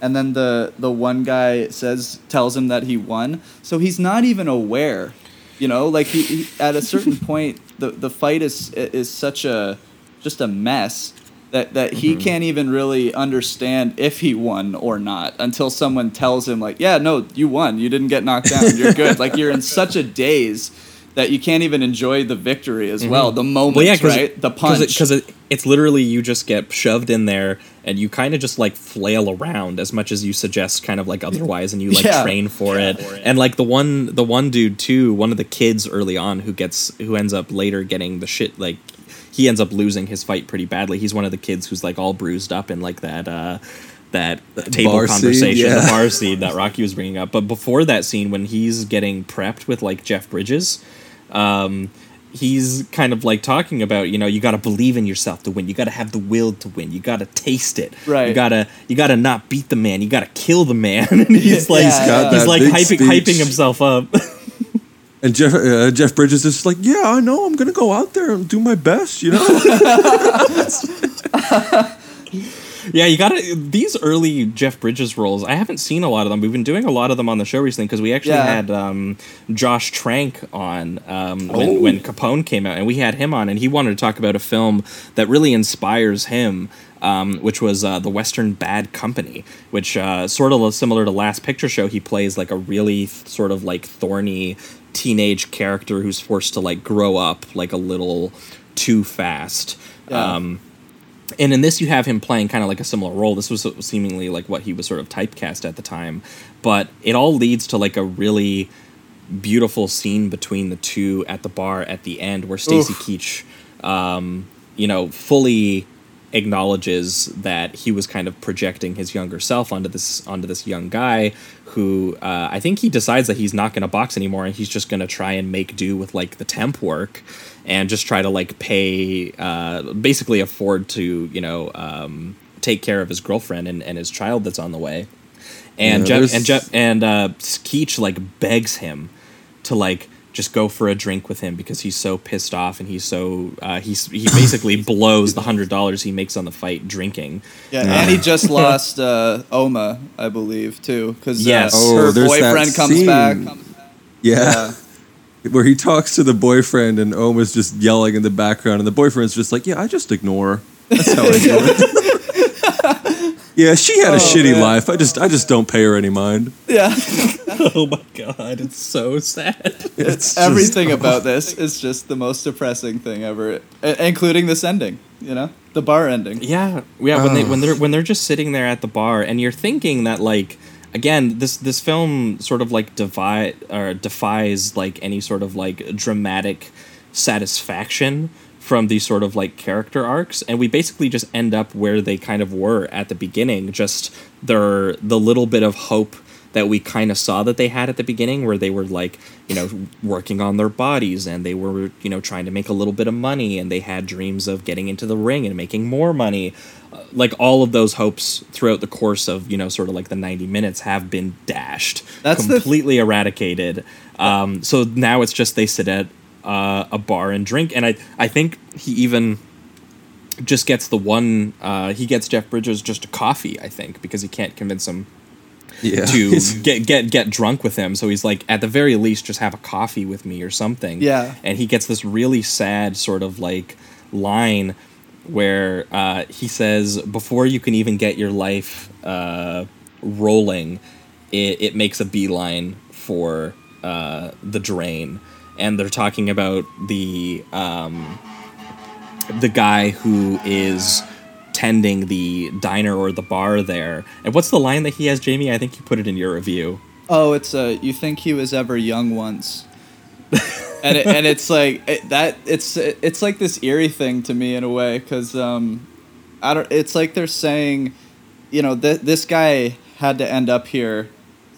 Speaker 6: And then the the one guy says tells him that he won. So he's not even aware. You know, like he, he at a certain point the the fight is is such a just a mess that that he mm-hmm. can't even really understand if he won or not until someone tells him like, "Yeah, no, you won. You didn't get knocked down. You're good." like you're in such a daze that you can't even enjoy the victory as mm-hmm. well. The moment,
Speaker 5: well yeah
Speaker 6: right? The punch.
Speaker 5: because it, it's literally you just get shoved in there and you kind of just like flail around as much as you suggest kind of like otherwise and you like
Speaker 6: Yeah.
Speaker 5: train for it and like the one the one dude too one of the kids early on who gets who ends up later getting the shit like he ends up losing his fight pretty badly he's one of the kids who's like all bruised up in like that uh that table
Speaker 7: bar scene,
Speaker 5: conversation, the bar scene that Rocky was bringing up. But before that scene, when he's getting prepped with like Jeff Bridges, um, he's kind of like talking about you know you got to believe in yourself to win you got to have the will to win you got to taste it
Speaker 6: right you
Speaker 5: gotta you gotta not beat the man you gotta kill the man and he's like
Speaker 6: Yeah,
Speaker 7: got
Speaker 5: he's
Speaker 7: that
Speaker 5: like hyping,
Speaker 7: speech.
Speaker 5: hyping himself up
Speaker 7: And Jeff uh, Jeff Bridges is just like, yeah, I know. I'm gonna go out there and do my best. You know.
Speaker 5: yeah you gotta these early jeff bridges roles i haven't seen a lot of them we've been doing a lot of them on the show recently because we actually
Speaker 6: Yeah.
Speaker 5: had um, josh trank on um,
Speaker 6: Oh.
Speaker 5: when, when capone came out and we had him on and he wanted to talk about a film that really inspires him um, which was uh, the Western Bad Company, which uh, sort of similar to Last Picture Show. He plays like a really th- sort of like thorny teenage character who's forced to like grow up like a little too fast.
Speaker 6: Yeah.
Speaker 5: Um, and in this, you have him playing kind of like a similar role. This was seemingly like what he was sort of typecast at the time, but it all leads to like a really beautiful scene between the two at the bar at the end, where Stacy Keach, um, you know, fully acknowledges that he was kind of projecting his younger self onto this onto this young guy who uh, I think he decides that he's not going to box anymore and he's just going to try and make do with like the temp work and just try to like pay uh, basically afford to you know um, take care of his girlfriend and, and his child that's on the way. And
Speaker 7: Yeah,
Speaker 5: Jeff and Jeff and uh, Keach like begs him to like just go for a drink with him because he's so pissed off and he's so uh, he's he basically blows the hundred dollars he makes on the fight drinking.
Speaker 6: yeah, and he just lost uh, Oma, I believe, too, because
Speaker 5: Yes.
Speaker 6: uh,
Speaker 7: Oh,
Speaker 6: her
Speaker 7: there's
Speaker 6: boyfriend comes
Speaker 7: scene.
Speaker 6: back.
Speaker 7: Yeah. Where he talks to the boyfriend and Oma's just yelling in the background, and the boyfriend's just like, "Yeah, I just ignore. That's how I do it." Yeah, she had a oh, shitty
Speaker 6: man.
Speaker 7: life. I just, I just don't pay her any mind.
Speaker 6: Yeah,
Speaker 5: oh my god, it's so sad.
Speaker 7: It's just-
Speaker 6: everything about this is just the most depressing thing ever, i- including this ending. You know, the bar ending.
Speaker 5: Yeah, yeah. When they when they're when they're just sitting there at the bar, and you're thinking that like again, this this film sort of like divide or defies like any sort of like dramatic satisfaction from these sort of like character arcs and we basically just end up where they kind of were at the beginning just their the little bit of hope that we kind of saw that they had at the beginning where they were like you know working on their bodies and they were you know trying to make a little bit of money and they had dreams of getting into the ring and making more money. Uh, like all of those hopes throughout the course of you know sort of like the 90 minutes have been dashed
Speaker 6: That's
Speaker 5: completely eradicated. Um, so now it's just they sit at uh, a bar and drink and i i think he even just gets the one uh, he gets jeff bridges just a coffee i think because he can't convince him
Speaker 7: Yeah.
Speaker 5: to get get get drunk with him. So he's like, at the very least, just have a coffee with me or something.
Speaker 6: Yeah.
Speaker 5: And he gets this really sad sort of like line where uh, he says, before you can even get your life uh, rolling, it, it makes a beeline for uh, the drain. And they're talking about the um, the guy who is tending the diner or the bar there. And what's the line that he has, Jamie? I think you put it in your review.
Speaker 6: Oh, it's uh, you think he was ever young once, and it, and it's like it, that. It's it's like this eerie thing to me in a way because um, I don't. It's like they're saying, you know, th- this guy had to end up here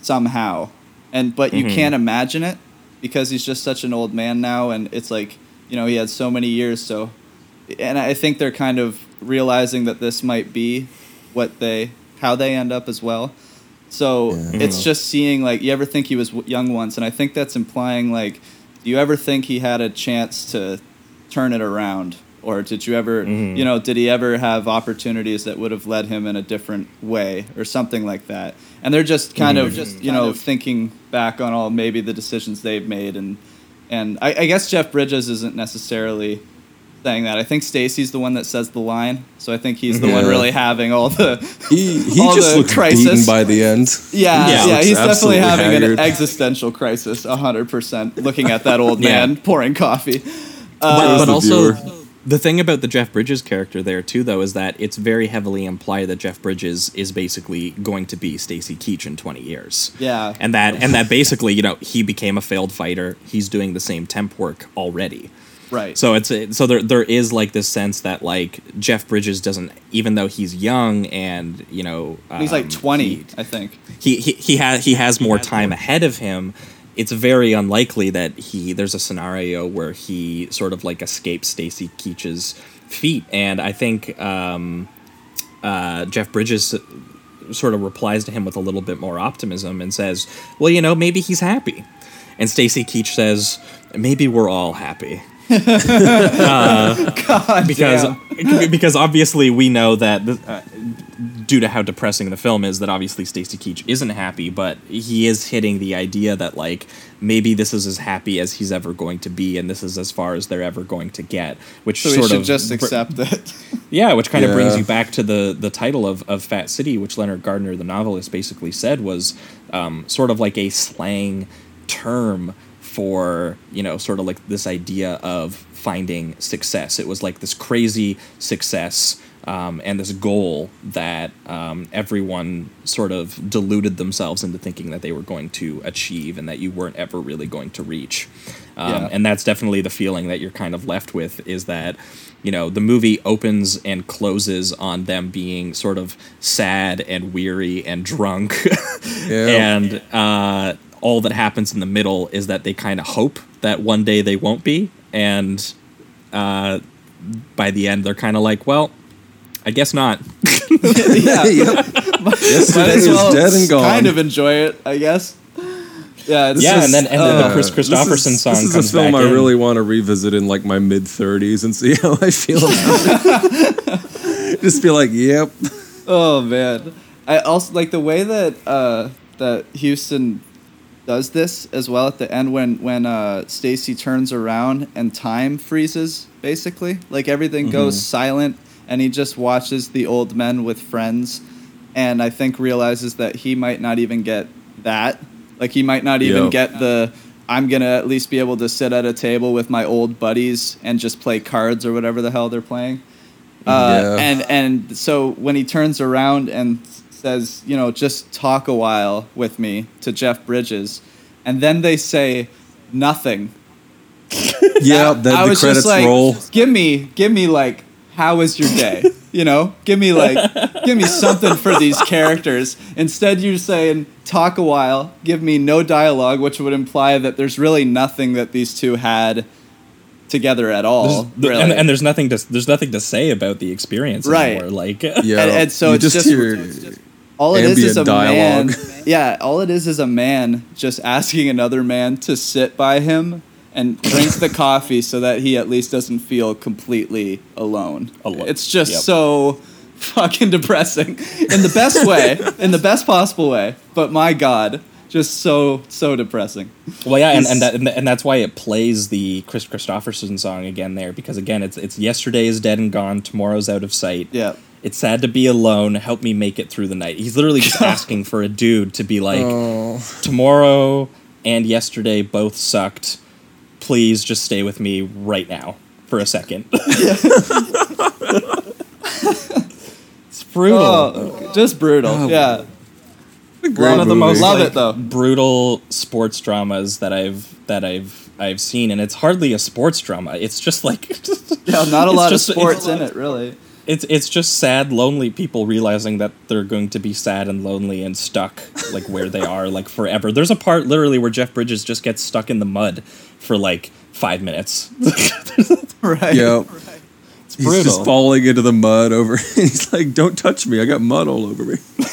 Speaker 6: somehow, and but you
Speaker 5: Mhm.
Speaker 6: can't imagine it because he's just such an old man now, and it's like you know he had so many years. So, and I think they're kind of realizing that this might be what they how they end up as well. So it's mm-hmm. just seeing like you ever think he was w- young once, and I think that's implying like, do you ever think he had a chance to turn it around, or did you ever, mm-hmm. you know, did he ever have opportunities that would have led him in a different way, or something like that? And they're just kind mm-hmm. of just you know thinking back on all maybe the decisions they've made, and and I, I guess Jeff Bridges isn't necessarily saying that. I think Stacy's the one that says the line, so I think he's the one really having all the
Speaker 7: He he
Speaker 6: all
Speaker 7: just
Speaker 6: the
Speaker 7: looks
Speaker 6: crisis.
Speaker 7: beaten by the end.
Speaker 6: Yeah,
Speaker 5: Yeah.
Speaker 6: yeah, he's definitely having
Speaker 7: haggard.
Speaker 6: an existential crisis, hundred percent. Looking at that old
Speaker 5: Yeah.
Speaker 6: man pouring coffee.
Speaker 5: but um,
Speaker 7: but
Speaker 5: also,
Speaker 7: viewer.
Speaker 5: The thing about the Jeff Bridges character there too, though, is that it's very heavily implied that Jeff Bridges is basically going to be Stacy Keach in twenty years.
Speaker 6: Yeah.
Speaker 5: and that and that basically, you know, he became a failed fighter. He's doing the same temp work already.
Speaker 6: Right.
Speaker 5: So it's so there there is like this sense that like Jeff Bridges doesn't even though he's young and you know
Speaker 6: he's like
Speaker 5: um,
Speaker 6: twenty,
Speaker 5: he-
Speaker 6: I think.
Speaker 5: he he he has he has more time ahead of him. It's very unlikely that he there's a scenario where he sort of like escapes Stacy Keach's feet, and I think um, uh, Jeff Bridges sort of replies to him with a little bit more optimism and says, "Well, you know, maybe he's happy," and Stacy Keach says, "Maybe we're all happy."
Speaker 6: God
Speaker 5: because because obviously we know that uh, due to how depressing the film is that obviously Stacy Keach isn't happy but he is hitting the idea that like maybe this is as happy as he's ever going to be and this is as far as they're ever going to get which
Speaker 6: so
Speaker 5: sort
Speaker 6: should
Speaker 5: of
Speaker 6: just
Speaker 5: br-
Speaker 6: accept it.
Speaker 5: yeah, which kind of brings you back to the the title of, of Fat City, which Leonard Gardner, the novelist, basically said was um, sort of like a slang term for you know sort of like this idea of finding success. It was like this crazy success um, and this goal that um, everyone sort of deluded themselves into thinking that they were going to achieve and that you weren't ever really going to reach. Um,
Speaker 6: Yeah.
Speaker 5: And that's definitely the feeling that you're kind of left with is that, you know, the movie opens and closes on them being sort of sad and weary and drunk.
Speaker 7: Yeah.
Speaker 5: and uh, all that happens in the middle is that they kind of hope that one day they won't be. And uh, by the end, they're kind of like, well, I guess not.
Speaker 6: yeah.
Speaker 7: Yesterday is
Speaker 6: well
Speaker 7: dead and gone.
Speaker 6: kind of enjoy it, I guess. Yeah, it's
Speaker 5: yeah,
Speaker 6: just,
Speaker 5: and then and then
Speaker 6: uh,
Speaker 5: the Kris Kristofferson
Speaker 7: This
Speaker 5: Kristofferson
Speaker 7: is,
Speaker 5: song
Speaker 7: this is
Speaker 5: comes
Speaker 7: a film I
Speaker 5: in.
Speaker 7: really want to revisit in like my mid 30s and see how I feel about it. Just be like, yep.
Speaker 6: Oh man, I also like the way that uh, that Huston does this as well at the end when when uh, Stacy turns around and time freezes basically like everything goes silent and he just watches the old men with friends and I think realizes that he might not even get that like he might not even get the I'm gonna at least be able to sit at a table with my old buddies and just play cards or whatever the hell they're playing. Uh,
Speaker 7: Yeah.
Speaker 6: And and so when he turns around and says, you know, just talk a while with me to Jeff Bridges, and then they say nothing.
Speaker 7: Yeah, that,
Speaker 6: I
Speaker 7: the
Speaker 6: was
Speaker 7: credits
Speaker 6: just like,
Speaker 7: roll.
Speaker 6: give me, give me like, how was your day? you know, give me like, give me something for these characters. Instead, you're saying talk a while, give me no dialogue, which would imply that there's really nothing that these two had together at all.
Speaker 5: There's-
Speaker 6: really.
Speaker 5: and, and there's nothing to there's nothing to say about the experience
Speaker 6: Right.
Speaker 5: anymore. Like
Speaker 7: Yeah,
Speaker 6: and- and so
Speaker 7: you
Speaker 6: it's
Speaker 7: just,
Speaker 6: just-
Speaker 7: hear
Speaker 6: all it is is a
Speaker 7: dialogue.
Speaker 6: man. Yeah, all it is is a man just asking another man to sit by him and drink the coffee so that he at least doesn't feel completely alone.
Speaker 5: Alone.
Speaker 6: It's just
Speaker 5: Yep.
Speaker 6: so fucking depressing in the best way, in the best possible way. But my god, just so so depressing.
Speaker 5: Well, yeah, and and, that, and, and that's why it plays the Kris Kristofferson song again there because again it's it's yesterday is dead and gone, tomorrow's out of sight.
Speaker 6: Yeah.
Speaker 5: It's sad to be alone. Help me make it through the night. He's literally just asking for a dude to be like,
Speaker 7: Oh.
Speaker 5: tomorrow and yesterday both sucked. Please just stay with me right now for a second. it's brutal.
Speaker 6: Oh, just brutal.
Speaker 7: Oh,
Speaker 6: yeah.
Speaker 5: One of the most
Speaker 6: Love
Speaker 5: like,
Speaker 6: it, though.
Speaker 5: brutal sports dramas that I've that I've I've seen, and it's hardly a sports drama. It's just like
Speaker 6: Yeah, not a lot
Speaker 5: just-
Speaker 6: of sports
Speaker 5: it's-
Speaker 6: in it, really.
Speaker 5: It's it's just sad, lonely people realizing that they're going to be sad and lonely and stuck like where they are like forever. There's a part literally where Jeff Bridges just gets stuck in the mud for like five minutes.
Speaker 6: Right.
Speaker 7: Yeah.
Speaker 5: It's
Speaker 7: He's just falling into the mud over. And he's like, "Don't touch me! I got mud all over me."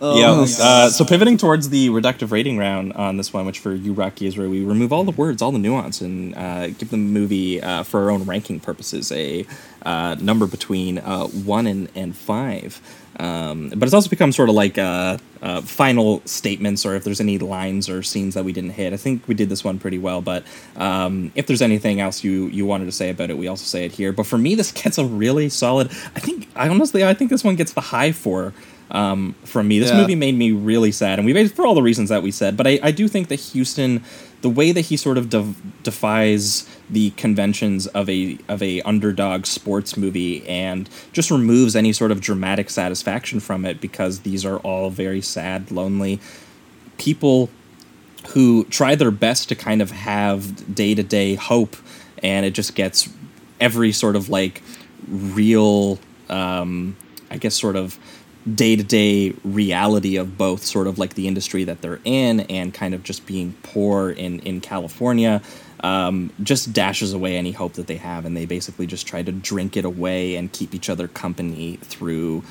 Speaker 5: yeah. Uh, so pivoting towards the reductive rating round on this one, which for you, Rocky, is where we remove all the words, all the nuance, and uh, give the movie uh, for our own ranking purposes a uh, number between uh, one and, and five. Um, but it's also become sort of like uh, uh, final statements, or if there's any lines or scenes that we didn't hit. I think we did this one pretty well, but um, if there's anything else you you wanted to say about it, we also say it here. But for me, this gets a really solid. I think I honestly I think this one gets the high four um, from me. This
Speaker 6: Yeah.
Speaker 5: movie made me really sad, and we made for all the reasons that we said. But I, I do think that Huston, the way that he sort of de- defies the conventions of a of a underdog sports movie, and just removes any sort of dramatic satisfaction from it, because these are all very sad, lonely people who try their best to kind of have day to day hope, and it just gets every sort of like real, um, I guess, sort of day to day reality of both sort of like the industry that they're in and kind of just being poor in, in California. Um, just dashes away any hope that they have, and they basically just try to drink it away and keep each other company through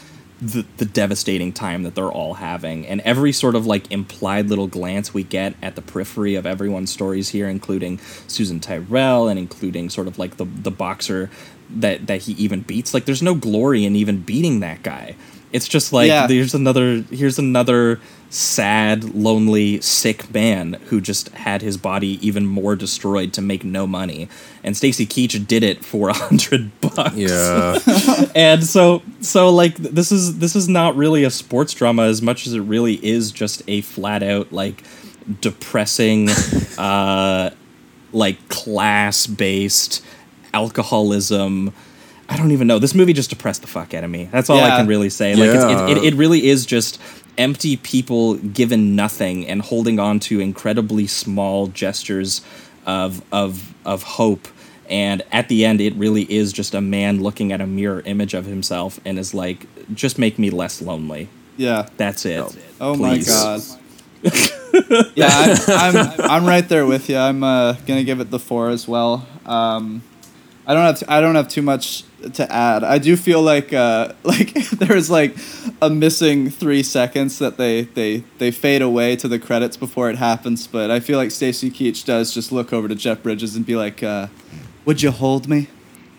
Speaker 5: the, the devastating time that they're all having. And every sort of like implied little glance we get at the periphery of everyone's stories here, including Susan Tyrrell and including sort of like the, the boxer that, that he even beats. Like there's no glory in even beating that guy. It's just like
Speaker 6: Yeah.
Speaker 5: here's another here's another sad, lonely, sick man who just had his body even more destroyed to make no money. And Stacy Keach did it for a hundred bucks
Speaker 7: Yeah.
Speaker 5: and so so like this is this is not really a sports drama as much as it really is just a flat out like depressing uh like class based alcoholism I don't even know. This movie just depressed the fuck out of me. That's all I can really say. Like it's,
Speaker 7: Yeah.
Speaker 5: it, it, it really is just empty people given nothing and holding on to incredibly small gestures of of of hope. And at the end, it really is just a man looking at a mirror image of himself and is like, just make me less lonely.
Speaker 6: Yeah.
Speaker 5: That's it.
Speaker 6: Oh
Speaker 5: Please.
Speaker 6: my god. yeah, I, I'm I'm right there with you. I'm uh, gonna give it the four as well. Um, I don't have I don't have too much to add. I do feel like uh, like there's like a missing three seconds that they they they fade away to the credits before it happens. But I feel like Stacy Keach does just look over to Jeff Bridges and be like, uh, "Would you hold me?"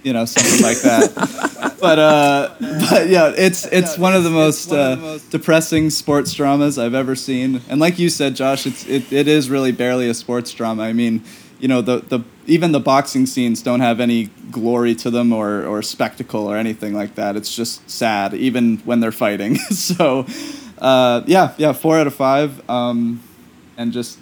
Speaker 6: You know, something like that. but uh, but yeah, it's it's one of the most uh, depressing sports dramas I've ever seen. And like you said, Josh, it's it, it is really barely a sports drama. I mean, you know, the the even the boxing scenes don't have any glory to them or or spectacle or anything like that. It's just sad, even when they're fighting. so, uh, yeah, yeah, four out of five. Um, and just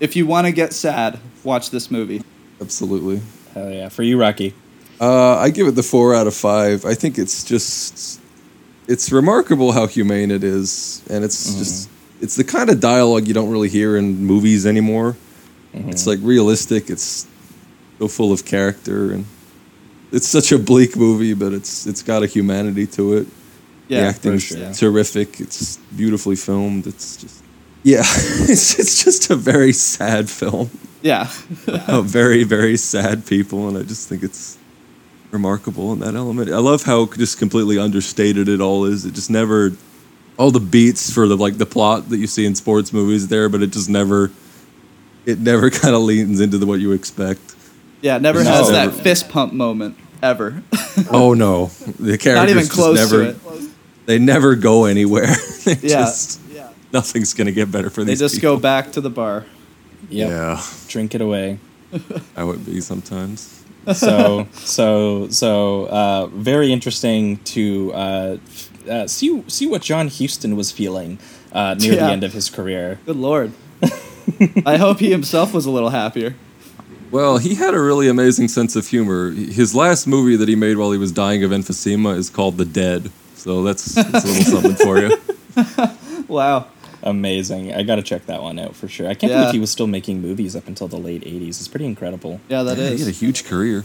Speaker 6: if you want to get sad, watch this movie.
Speaker 7: Absolutely.
Speaker 5: Hell yeah. For you, Rocky.
Speaker 7: Uh, I give it the four out of five. I think it's just it's remarkable how humane it is, and it's just it's the kind of dialogue you don't really hear in movies anymore. Mm-hmm. It's like realistic. It's so full of character, and it's such a bleak movie, but it's it's got a humanity to it. the
Speaker 6: Yeah,
Speaker 7: acting's
Speaker 6: for sure.
Speaker 7: terrific. It's beautifully filmed. It's just yeah, it's it's just a very sad film
Speaker 6: Yeah.
Speaker 7: very very sad people, and I just think it's remarkable in that element. I love how just completely understated it all is. It just never all the beats for the like the plot that you see in sports movies there, but it just never it never kind of leans into the, what you expect.
Speaker 6: Yeah, never
Speaker 7: No.
Speaker 6: has that fist pump moment ever.
Speaker 7: Oh no, the characters
Speaker 6: Not even close
Speaker 7: never,
Speaker 6: to it.
Speaker 7: They never go anywhere. they
Speaker 6: Yeah.
Speaker 7: just nothing's gonna get better for
Speaker 6: They
Speaker 7: these.
Speaker 6: just
Speaker 7: people.
Speaker 6: go back to the bar.
Speaker 5: Yep.
Speaker 7: Yeah,
Speaker 5: Drink it away.
Speaker 7: I would be sometimes.
Speaker 5: so so so uh, very interesting to uh, uh, see see what John Huston was feeling uh, near the end of his career.
Speaker 6: Good lord. I hope he himself was a little happier.
Speaker 7: Well, he had a really amazing sense of humor. His last movie that he made while he was dying of emphysema is called The Dead. So that's, that's a little something for you.
Speaker 6: Wow.
Speaker 5: Amazing. I got to check that one out for sure. I can't
Speaker 6: Yeah.
Speaker 5: believe he was still making movies up until the late 80s. It's pretty incredible.
Speaker 6: Yeah, that
Speaker 7: Yeah,
Speaker 6: is.
Speaker 7: he had a huge career.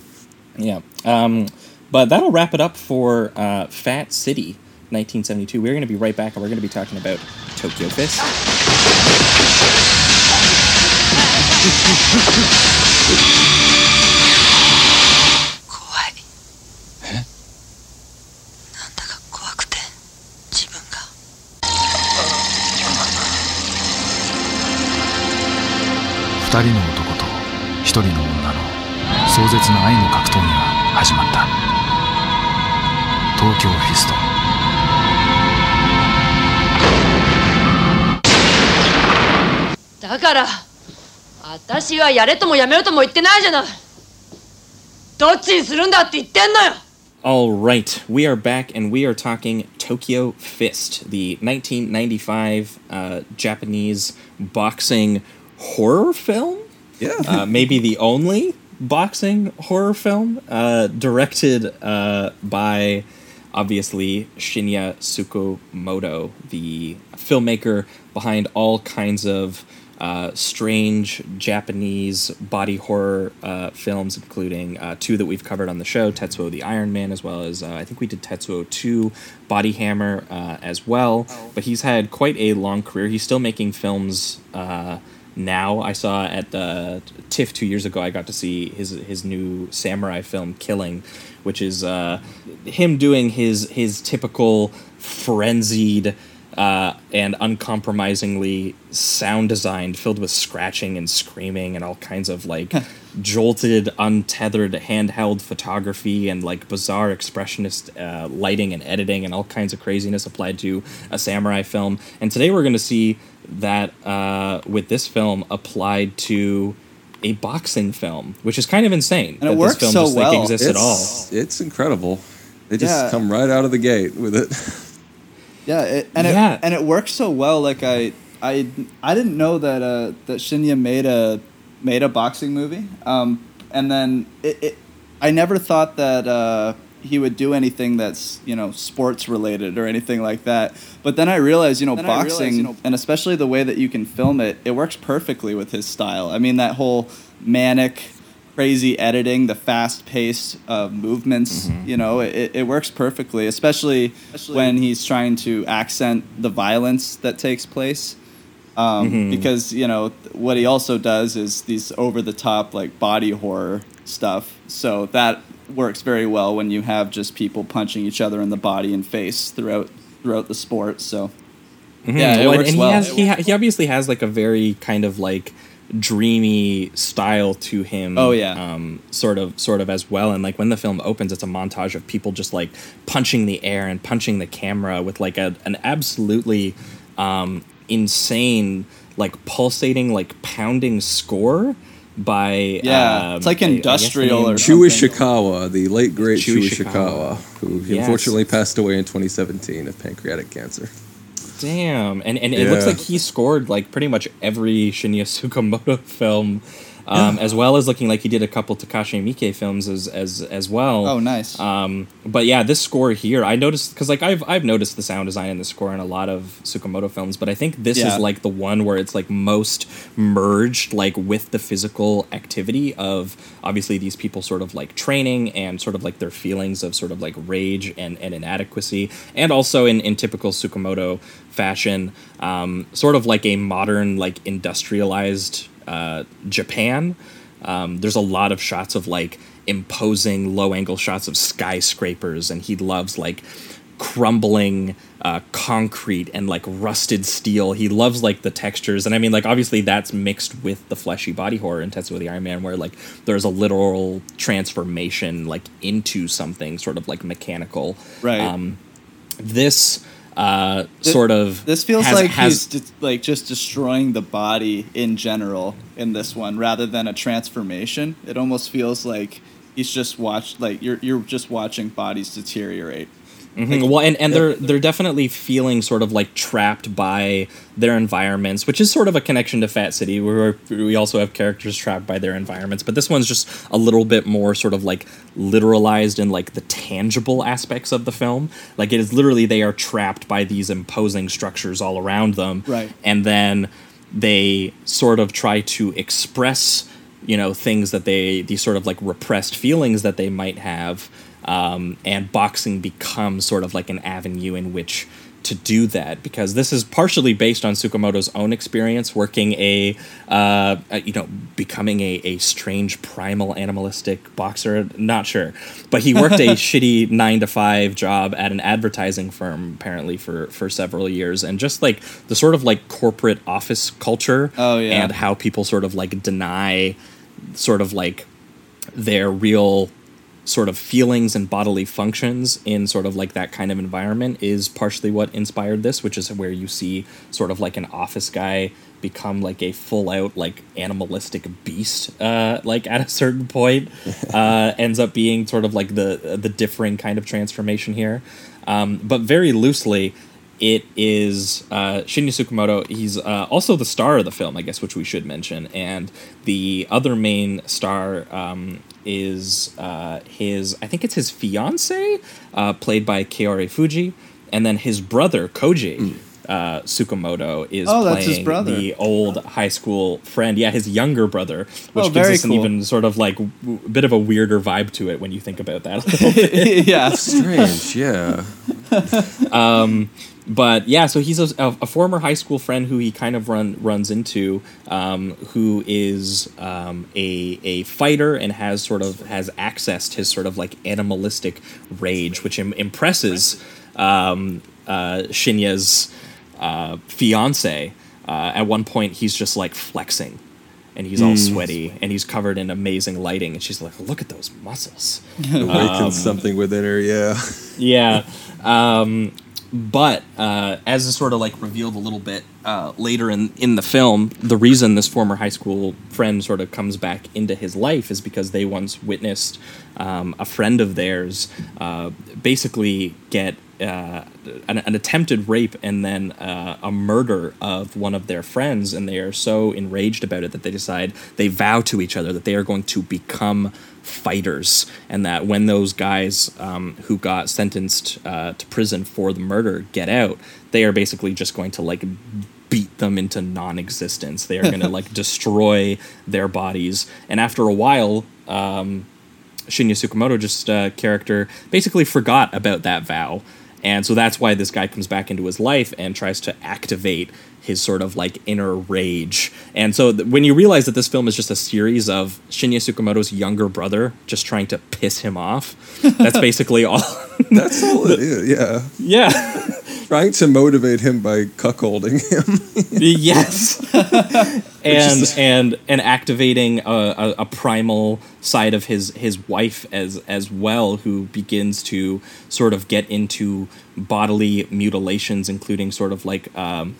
Speaker 5: Yeah. Um, but that'll wrap it up for uh, Fat City 1972. We're going to be right back and we're going to be talking about Tokyo Fist.
Speaker 1: 怖い。え？なんだか怖くて。自分が。
Speaker 9: 二人の男と一人の女の壮絶な愛の格闘技が始まった。東京フィスト。
Speaker 1: だから。私はやれともやめろとも言ってないじゃないどっちにするんだって言ってんのよ
Speaker 5: All right, we are back and we are talking Tokyo Fist, the 1995 uh, Japanese boxing horror film.
Speaker 7: Yeah.
Speaker 5: Uh, maybe the only boxing horror film uh, directed uh, by obviously Shinya Tsukamoto, the filmmaker behind all kinds of uh, strange Japanese body horror uh, films, including uh, two that we've covered on the show Tetsuo the Iron Man, as well as uh, I think we did Tetsuo 2 Body Hammer uh, as well. But he's had quite a long career. He's still making films uh, now. I saw at the TIFF two years ago, I got to see his, his new samurai film, Killing, which is uh, him doing his, his typical frenzied uh, and uncompromisingly sound designed, filled with scratching and screaming and all kinds of like jolted, untethered handheld photography and like bizarre expressionist uh, lighting and editing and all kinds of craziness applied to a samurai film. And today we're going to see that uh, with this film applied to a boxing film, which is kind of insane.
Speaker 6: And it
Speaker 5: that
Speaker 6: works
Speaker 5: this film
Speaker 6: so
Speaker 5: just like
Speaker 6: well.
Speaker 5: exists at all.
Speaker 7: It's, it's incredible. They just
Speaker 6: Yeah.
Speaker 7: come right out of the gate with it.
Speaker 6: Yeah, it, and
Speaker 5: Yeah.
Speaker 6: it and it works so well. Like I, I, I didn't know that uh, that Shinya made a made a boxing movie. Um, and then it, it I never thought that uh, he would do anything that's you know sports related or anything like that. But then I realized, you know,
Speaker 10: Then I realized,
Speaker 6: boxing
Speaker 10: you know-
Speaker 6: and especially the way that you can film it, it works perfectly with his style. I mean, that whole manic. Crazy editing, the fast-paced uh, movements,
Speaker 5: Mm-hmm.
Speaker 6: you know, it, it works perfectly, especially when he's trying to accent the violence that takes place. Um,
Speaker 5: Mhm.
Speaker 6: Because you know what he also does is these over-the-top like body horror stuff. So that works very well when you have just people punching each other in the body and face throughout throughout the sport. So
Speaker 5: Mhm.
Speaker 6: yeah, it
Speaker 5: Well,
Speaker 6: works
Speaker 5: and
Speaker 6: well.
Speaker 5: he has he, ha- he obviously has like a very kind of like dreamy style to him.
Speaker 6: Oh, yeah.
Speaker 5: um, sort of sort of as well. And like when the film opens, it's a montage of people just like punching the air and punching the camera with like a an absolutely um, insane like pulsating like pounding score by
Speaker 6: Yeah,
Speaker 5: um,
Speaker 6: it's like
Speaker 5: I- I the
Speaker 6: industrial
Speaker 5: name-
Speaker 6: or
Speaker 7: Chu Ishikawa, the late great Shu
Speaker 5: Chu
Speaker 7: Ishikawa, who
Speaker 5: Yes.
Speaker 7: unfortunately passed away in 2017 of pancreatic cancer.
Speaker 5: Damn, and and it looks like he scored like pretty much every Shinya Tsukamoto film um, as well as looking like he did a couple Takashi Miike films as as as well.
Speaker 6: Oh, nice.
Speaker 5: Um, but yeah, this score here, I noticed because like I've I've noticed the sound design in the score in a lot of Tsukamoto films, but I think this
Speaker 6: Yeah.
Speaker 5: is like the one where it's like most merged like with the physical activity of obviously these people sort of like training and sort of like their feelings of sort of like rage and, and inadequacy and also in, in typical Tsukamoto fashion um, sort of like a modern like industrialized uh, Japan um, there's a lot of shots of like imposing low angle shots of skyscrapers and he loves like crumbling uh, concrete and like rusted steel. He loves like the textures, and I mean, like obviously that's mixed with the fleshy body horror in Tetsuo the Iron Man, where like there's a literal transformation like into something sort of like mechanical.
Speaker 6: Right.
Speaker 5: Um, this uh,
Speaker 6: Th-
Speaker 5: sort of
Speaker 6: This feels
Speaker 5: has-
Speaker 6: like
Speaker 5: has,
Speaker 6: he's just, like just destroying the body in general in this one, rather than a transformation. It almost feels like he's just watched like you're you're just watching bodies deteriorate.
Speaker 5: Mhm. Well, and, and they're they're definitely feeling sort of like trapped by their environments, which is sort of a connection to Fat City, where we also have characters trapped by their environments. But this one's just a little bit more sort of like literalized in like the tangible aspects of the film. Like it is literally they are trapped by these imposing structures all around them,
Speaker 6: Right.
Speaker 5: And then they sort of try to express you know things that they these sort of like repressed feelings that they might have um, and boxing becomes sort of like an avenue in which to do that because this is partially based on Tsukamoto's own experience working a, uh, a- you know becoming a, a strange primal animalistic boxer. Not sure. But he worked a shitty nine to five job at an advertising firm apparently for for several years. And just like the sort of like corporate office culture
Speaker 6: Oh, yeah.
Speaker 5: and how people sort of like deny sort of like their real sort of feelings and bodily functions in sort of like that kind of environment is partially what inspired this, which is where you see sort of like an office guy become like a full out like animalistic beast uh like at a certain point uh ends up being sort of like the the differing kind of transformation here um but very loosely it is uh, Shinya Tsukamoto. He's uh, also the star of the film, I guess, which we should mention. And the other main star um, is uh, his, I think it's his fiance, uh, played by Kaori Fujii. And then his brother, Koji uh, Tsukamoto, is
Speaker 6: Oh, that's his
Speaker 5: playing
Speaker 6: brother.
Speaker 5: the old high school friend. Yeah, his younger brother, which
Speaker 6: Oh,
Speaker 5: gives
Speaker 6: very
Speaker 5: us an even sort of like w- bit of a weirder vibe to it when you think about that. a little bit.
Speaker 6: yeah.
Speaker 7: Strange, yeah.
Speaker 5: um, but yeah, so he's a, a, former high school friend who he kind of run runs into, um, who is um, a a fighter and has sort of has accessed his sort of like animalistic rage, which Im- impresses um, uh, Shinya's uh, fiance. Uh, at one point, he's just like flexing. And he's all
Speaker 7: Mm.
Speaker 5: sweaty, and he's covered in amazing lighting. And she's like, "Look at those muscles."
Speaker 7: Awakens
Speaker 5: Um,
Speaker 7: something within her, yeah.
Speaker 5: yeah. But uh, as is sort of like revealed a little bit uh, later in, in the film, the reason this former high school friend sort of comes back into his life is because they once witnessed um, a friend of theirs uh, basically get uh, an, an attempted rape and then uh, a murder of one of their friends, and they are so enraged about it that they decide they vow to each other that they are going to become fighters, and that when those guys um, who got sentenced uh, to prison for the murder get out, they are basically just going to like beat them into non-existence. They are going to like destroy their bodies, and after a while. Um, Shinya Tsukamoto just uh, character basically forgot about that vow. And so that's why this guy comes back into his life and tries to activate his sort of like inner rage. And so th- when you realize that this film is just a series of Shinya Tsukamoto's younger brother just trying to piss him off, that's basically all.
Speaker 7: That's all it is, yeah.
Speaker 5: Yeah.
Speaker 7: Trying to motivate him by cuckolding him.
Speaker 5: yes. and
Speaker 7: is-
Speaker 5: and and activating a, a, a primal side of his his wife as as well, who begins to sort of get into bodily mutilations, including sort of like um,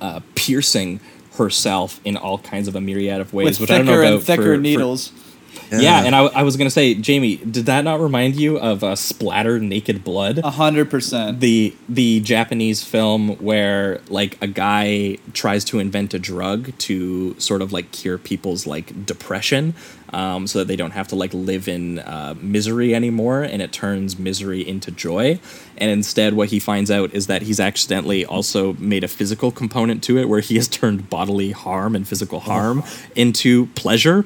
Speaker 5: uh, piercing herself in all kinds of a myriad of ways,
Speaker 6: With
Speaker 5: which I don't know
Speaker 6: thicker
Speaker 5: about
Speaker 6: and thicker
Speaker 5: for- for-
Speaker 6: needles.
Speaker 5: Yeah, and I, I was gonna say, Jamie, did that not remind you of uh, Splatter Naked Blood?
Speaker 6: A hundred percent.
Speaker 5: the the Japanese film where like a guy tries to invent a drug to sort of like cure people's like depression, um, so that they don't have to like live in uh, misery anymore, and it turns misery into joy. And instead, what he finds out is that he's accidentally also made a physical component to it, where he has turned bodily harm and physical harm into pleasure.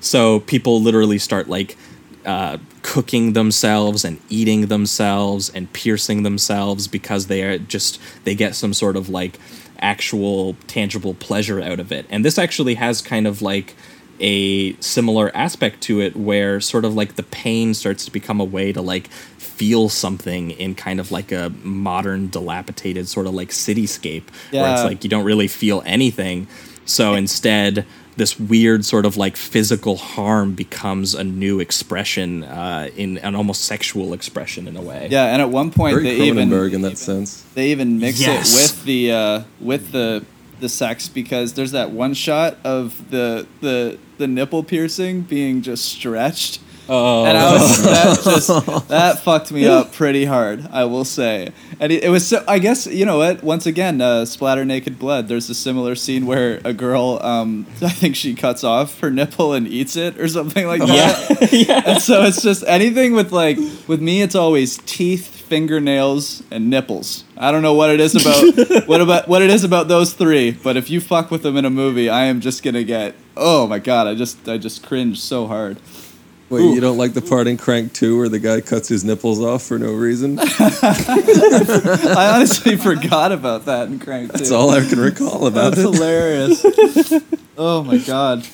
Speaker 5: So people literally start like uh, cooking themselves and eating themselves and piercing themselves because they are just they get some sort of like actual tangible pleasure out of it. And this actually has kind of like a similar aspect to it where sort of like the pain starts to become a way to like feel something in kind of like a modern dilapidated sort of like cityscape where it's like you don't really feel anything. So instead this weird sort of like physical harm becomes a new expression uh, in an almost sexual expression in a way
Speaker 6: Yeah, and at one point
Speaker 7: Very
Speaker 6: they even
Speaker 7: in that sense.
Speaker 6: they even mix
Speaker 5: Yes.
Speaker 6: it with the uh, with the the sex because there's that one shot of the the the nipple piercing being just stretched.
Speaker 5: Oh.
Speaker 6: And I was that just that fucked me up pretty hard, I will say. And it, it was so I guess you know what? Once again, uh, splatter naked blood. There's a similar scene where a girl, um, I think she cuts off her nipple and eats it or something like that.
Speaker 5: yeah
Speaker 6: And so it's just anything with like with me it's always teeth, fingernails, and nipples. I don't know what it is about what about what it is about those three, but if you fuck with them in a movie, I am just gonna get oh my god, I just I just cringe so hard.
Speaker 7: Wait, you don't like the part in Crank 2 where the guy cuts his nipples off for no reason?
Speaker 6: I honestly forgot about that in Crank
Speaker 7: 2.
Speaker 6: That's
Speaker 7: all I can recall about it.
Speaker 6: That's
Speaker 7: it.
Speaker 6: hilarious. oh my god.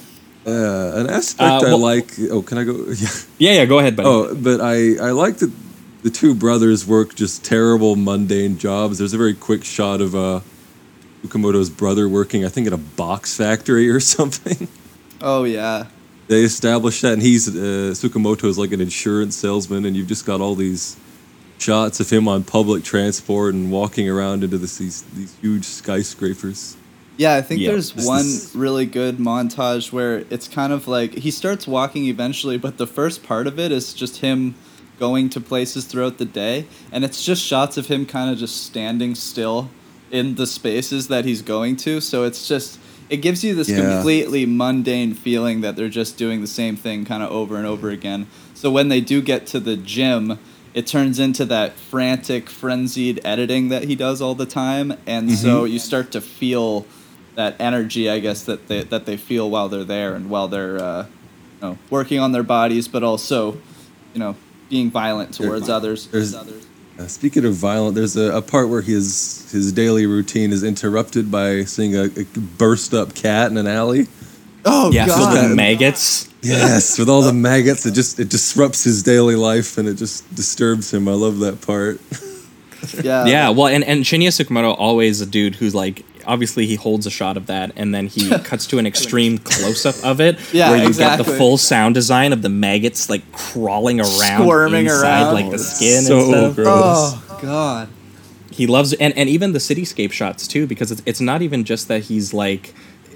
Speaker 7: Yeah, an aspect
Speaker 5: Uh,
Speaker 7: I like. Oh, can I go? Yeah.
Speaker 5: yeah yeah go ahead buddy
Speaker 7: Oh, but I I like that the two brothers work just terrible mundane jobs. There's a very quick shot of uh, Tsukamoto's brother working, I think, in a box factory or something.
Speaker 6: Oh yeah.
Speaker 7: They established that, and he's uh, Tsukamoto is like an insurance salesman, and you've just got all these shots of him on public transport and walking around into this, these these huge skyscrapers.
Speaker 6: Yeah, I think
Speaker 5: Yeah.
Speaker 6: there's
Speaker 7: This
Speaker 6: one
Speaker 7: is-
Speaker 6: really good montage where it's kind of like he starts walking eventually, but the first part of it is just him going to places throughout the day, and it's just shots of him kind of just standing still in the spaces that he's going to. So it's just it gives you this
Speaker 7: Yeah.
Speaker 6: completely mundane feeling that they're just doing the same thing kind of over and over again. So when they do get to the gym, it turns into that frantic, frenzied editing that he does all the time, and so you start to feel that energy, I guess that they that they feel while they're there and while they're uh, you know, working on their bodies, but also, you know, being violent towards others.
Speaker 7: there's- Uh, speaking of violent, there's a, a part where his his daily routine is interrupted by seeing a, a burst up cat in an alley.
Speaker 6: Oh
Speaker 5: yeah filled
Speaker 6: god!
Speaker 5: with maggots
Speaker 7: Yes, with all the maggots, it just it disrupts his daily life and it just disturbs him. I love that part.
Speaker 6: yeah,
Speaker 5: yeah well and, and shinya tsukamoto always a dude who's like obviously he holds a shot of that and then he cuts to an extreme close-up of it
Speaker 6: Yeah,
Speaker 5: where you get
Speaker 6: exactly.
Speaker 5: the full sound design of the maggots like crawling around
Speaker 6: Squirming
Speaker 5: inside
Speaker 6: around.
Speaker 5: like the skin
Speaker 7: so
Speaker 5: and stuff
Speaker 7: gross.
Speaker 6: Oh god!
Speaker 5: he loves and and even the cityscape shots too because it's it's not even just that he's like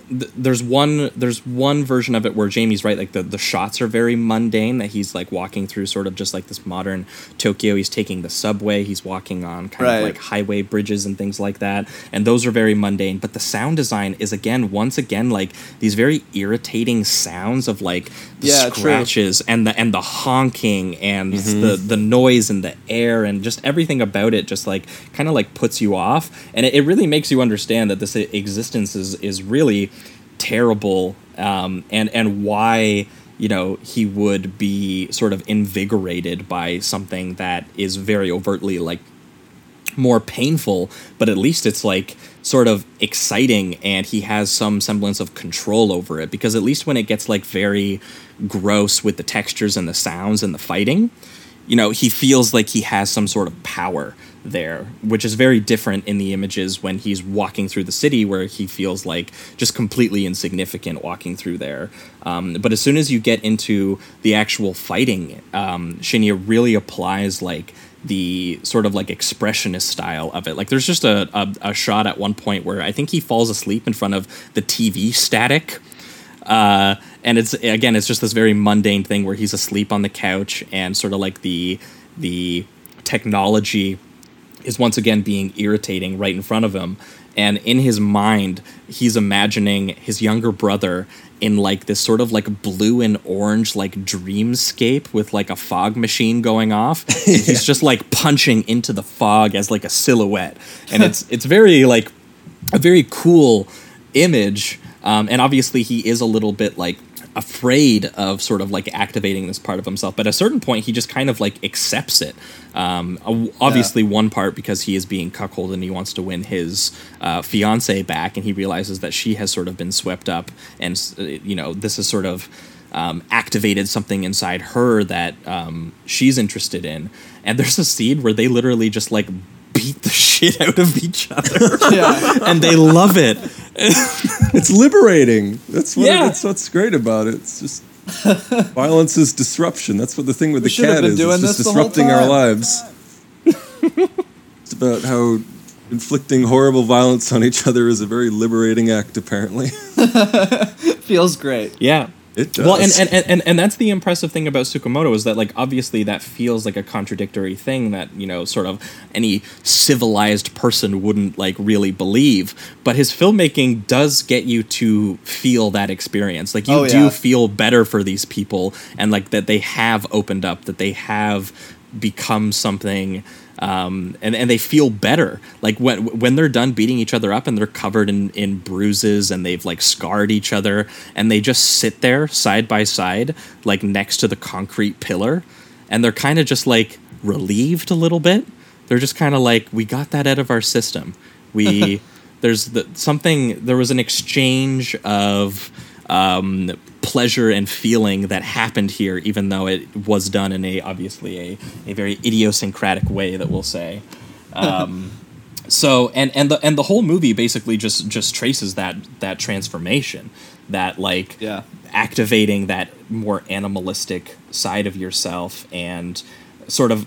Speaker 5: th- there's one there's one version of it where Jamie's right like the the shots are very mundane that he's like walking through sort of just like this modern Tokyo he's taking the subway he's walking on kind
Speaker 6: Right.
Speaker 5: of like highway bridges and things like that and those are very mundane but the sound design is again once again like these very irritating sounds of like the
Speaker 6: Yeah, true.
Speaker 5: scratches and the and the honking and the mm-hmm. the noise and the air and just everything about it just like kind of like puts you off and it, it really makes you understand that this existence is is really terrible um, and and why you know he would be sort of invigorated by something that is very overtly like more painful, but at least it's like sort of exciting and he has some semblance of control over it. Because at least when it gets like very gross with the textures and the sounds and the fighting, you know, he feels like he has some sort of power there, which is very different in the images when he's walking through the city where he feels like just completely insignificant walking through there. Um, but as soon as you get into the actual fighting, um, Shinya really applies like the sort of like expressionist style of it. Like there's just a, a, a shot at one point where I think he falls asleep in front of the TV static. Uh, and it's again it's just this very mundane thing where he's asleep on the couch and sort of like the the technology is once again being irritating right in front of him. And in his mind he's imagining his younger brother in like this sort of like blue and orange like dreamscape with like a fog machine going off. And he's just like punching into the fog as like a silhouette. And it's it's very like a very cool image. Um, and obviously he is a little bit like afraid of sort of like activating this part of himself but at a certain point he just kind of like accepts it. Um, obviously one part because he is being cuckolded and he wants to win his uh, fiance back and he realizes that she has sort of been swept up and uh, you know this is sort of um, activated something inside her that um, she's interested in. And there's a scene where they literally just like beat the shit out of each other
Speaker 6: Yeah.
Speaker 5: and they love it
Speaker 7: It's liberating. That's what.
Speaker 5: Yeah.
Speaker 7: That's what's great about it. It's just violence is disruption. That's what the thing with
Speaker 6: We
Speaker 7: the cat is.
Speaker 6: doing
Speaker 7: It's just
Speaker 6: this the whole
Speaker 7: disrupting our lives. it's about how inflicting horrible violence on each other is a very liberating act. Apparently,
Speaker 6: Feels great.
Speaker 5: Yeah.
Speaker 7: It does.
Speaker 5: Well, and, and, and, and, that's the impressive thing about Tsukamoto is that, like, obviously that feels like a contradictory thing that, you know, sort of any civilized person wouldn't, like, really believe. But his filmmaking does get you to feel that experience. Like, you
Speaker 6: Oh,
Speaker 5: do
Speaker 6: yeah.
Speaker 5: feel better for these people and, like, that they have opened up, that they have become something um, and and they feel better. Like when when they're done beating each other up and they're covered in in bruises and they've like scarred each other and they just sit there side by side like next to the concrete pillar and they're kind of just like relieved a little bit. They're just kind of like we got that out of our system. We there's the, something there was an exchange of um, pleasure and feeling that happened here, even though it was done in a obviously a, a very idiosyncratic way that we'll say. Um, so and and the and the whole movie basically just just traces that that transformation, that like
Speaker 6: Yeah.
Speaker 5: activating that more animalistic side of yourself and sort of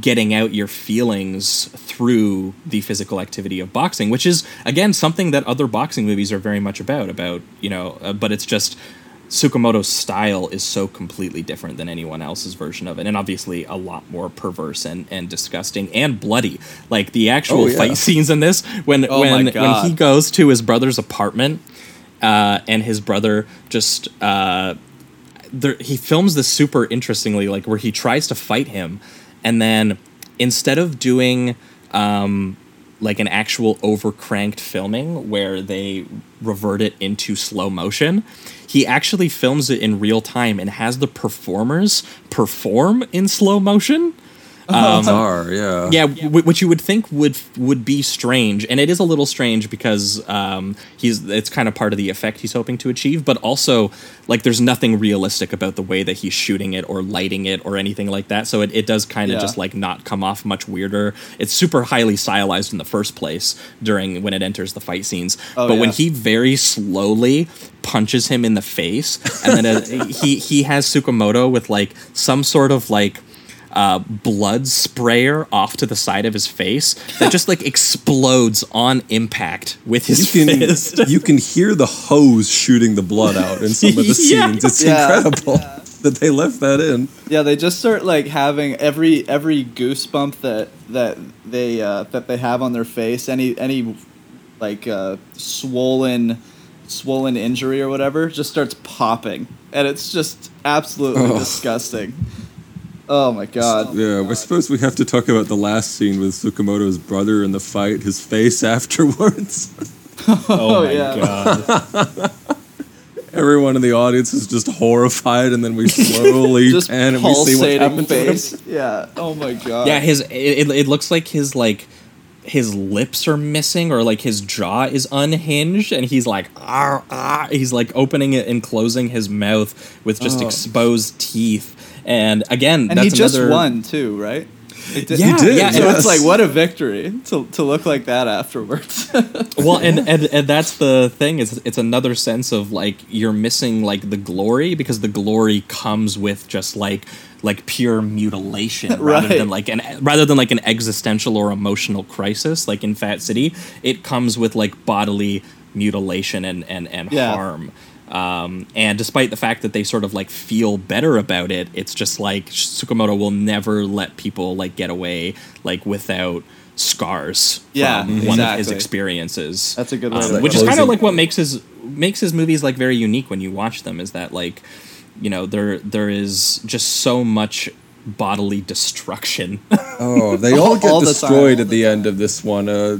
Speaker 5: getting out your feelings through the physical activity of boxing which is again something that other boxing movies are very much about about you know uh, but it's just Tsukamoto's style is so completely different than anyone else's version of it, and obviously a lot more perverse and, and disgusting and bloody. Like the actual
Speaker 7: Oh, yeah.
Speaker 5: fight scenes in this, when
Speaker 6: Oh
Speaker 5: when when he goes to his brother's apartment, uh, and his brother just uh, there, he films this super interestingly, like where he tries to fight him, and then instead of doing um, like an actual overcranked filming where they revert it into slow motion, he actually films it in real time and has the performers perform in slow motion.
Speaker 7: Bizarre. Yeah.
Speaker 5: Yeah, w- which you would think would would be strange, and it is a little strange because um, he's it's kind of part of the effect he's hoping to achieve, but also like there's nothing realistic about the way that he's shooting it or lighting it or anything like that. So it, it does kind of
Speaker 6: Yeah.
Speaker 5: just like not come off much weirder. It's super highly stylized in the first place during when it enters the fight scenes,
Speaker 6: Oh,
Speaker 5: but when he very slowly punches him in the face, and then uh, he he has Tsukamoto with like some sort of like uh, blood sprayer off to the side of his face that just like explodes on impact with his
Speaker 7: You can
Speaker 5: fist.
Speaker 7: you can hear the hose shooting the blood out in some of the
Speaker 5: Yeah.
Speaker 7: scenes. It's
Speaker 6: Yeah.
Speaker 7: incredible that they left that in.
Speaker 6: Yeah, they just start like having every every goosebump that that they uh, that they have on their face, any any like uh, swollen swollen injury or whatever, just starts popping, and it's just absolutely
Speaker 7: Oh.
Speaker 6: disgusting. Oh my god!
Speaker 7: Yeah, I suppose we have to talk about the last scene with Tsukamoto's brother in the fight. His face afterwards.
Speaker 5: oh my
Speaker 6: yeah.
Speaker 5: god!
Speaker 7: Everyone in the audience is just horrified, and then we slowly
Speaker 6: Just
Speaker 7: pan and we see what
Speaker 6: pulsating
Speaker 7: happened to him.
Speaker 6: face. Yeah. Oh my god.
Speaker 5: Yeah, his it, it looks like his like his lips are missing or like his jaw is unhinged and he's like ah, ah. he's like opening it and closing his mouth with just
Speaker 6: Oh.
Speaker 5: exposed teeth and again
Speaker 6: and he just
Speaker 5: another,
Speaker 6: won too, right? It did-
Speaker 5: Yeah, He did,
Speaker 6: Yeah, so
Speaker 7: yes.
Speaker 6: it's like what a victory to, to look like that afterwards.
Speaker 5: well and, and and that's the thing is it's another sense of like you're missing like the glory because the glory comes with just like like pure mutilation rather
Speaker 6: Right.
Speaker 5: than like an rather than like an existential or emotional crisis like in fat city it comes with like bodily mutilation and and and
Speaker 6: Yeah.
Speaker 5: harm Um, and despite the fact that they sort of like feel better about it, it's just like Tsukamoto will never let people like get away like without scars
Speaker 6: Yeah,
Speaker 5: from one of his experiences.
Speaker 6: That's a good way
Speaker 5: Um,
Speaker 6: to
Speaker 5: which
Speaker 6: put
Speaker 5: is kind of like what makes his makes his movies like very unique when you watch them is that like you know there there is just so much bodily destruction.
Speaker 7: Oh, they all get
Speaker 5: All the
Speaker 7: destroyed
Speaker 5: time.
Speaker 7: at the end of this one. Uh,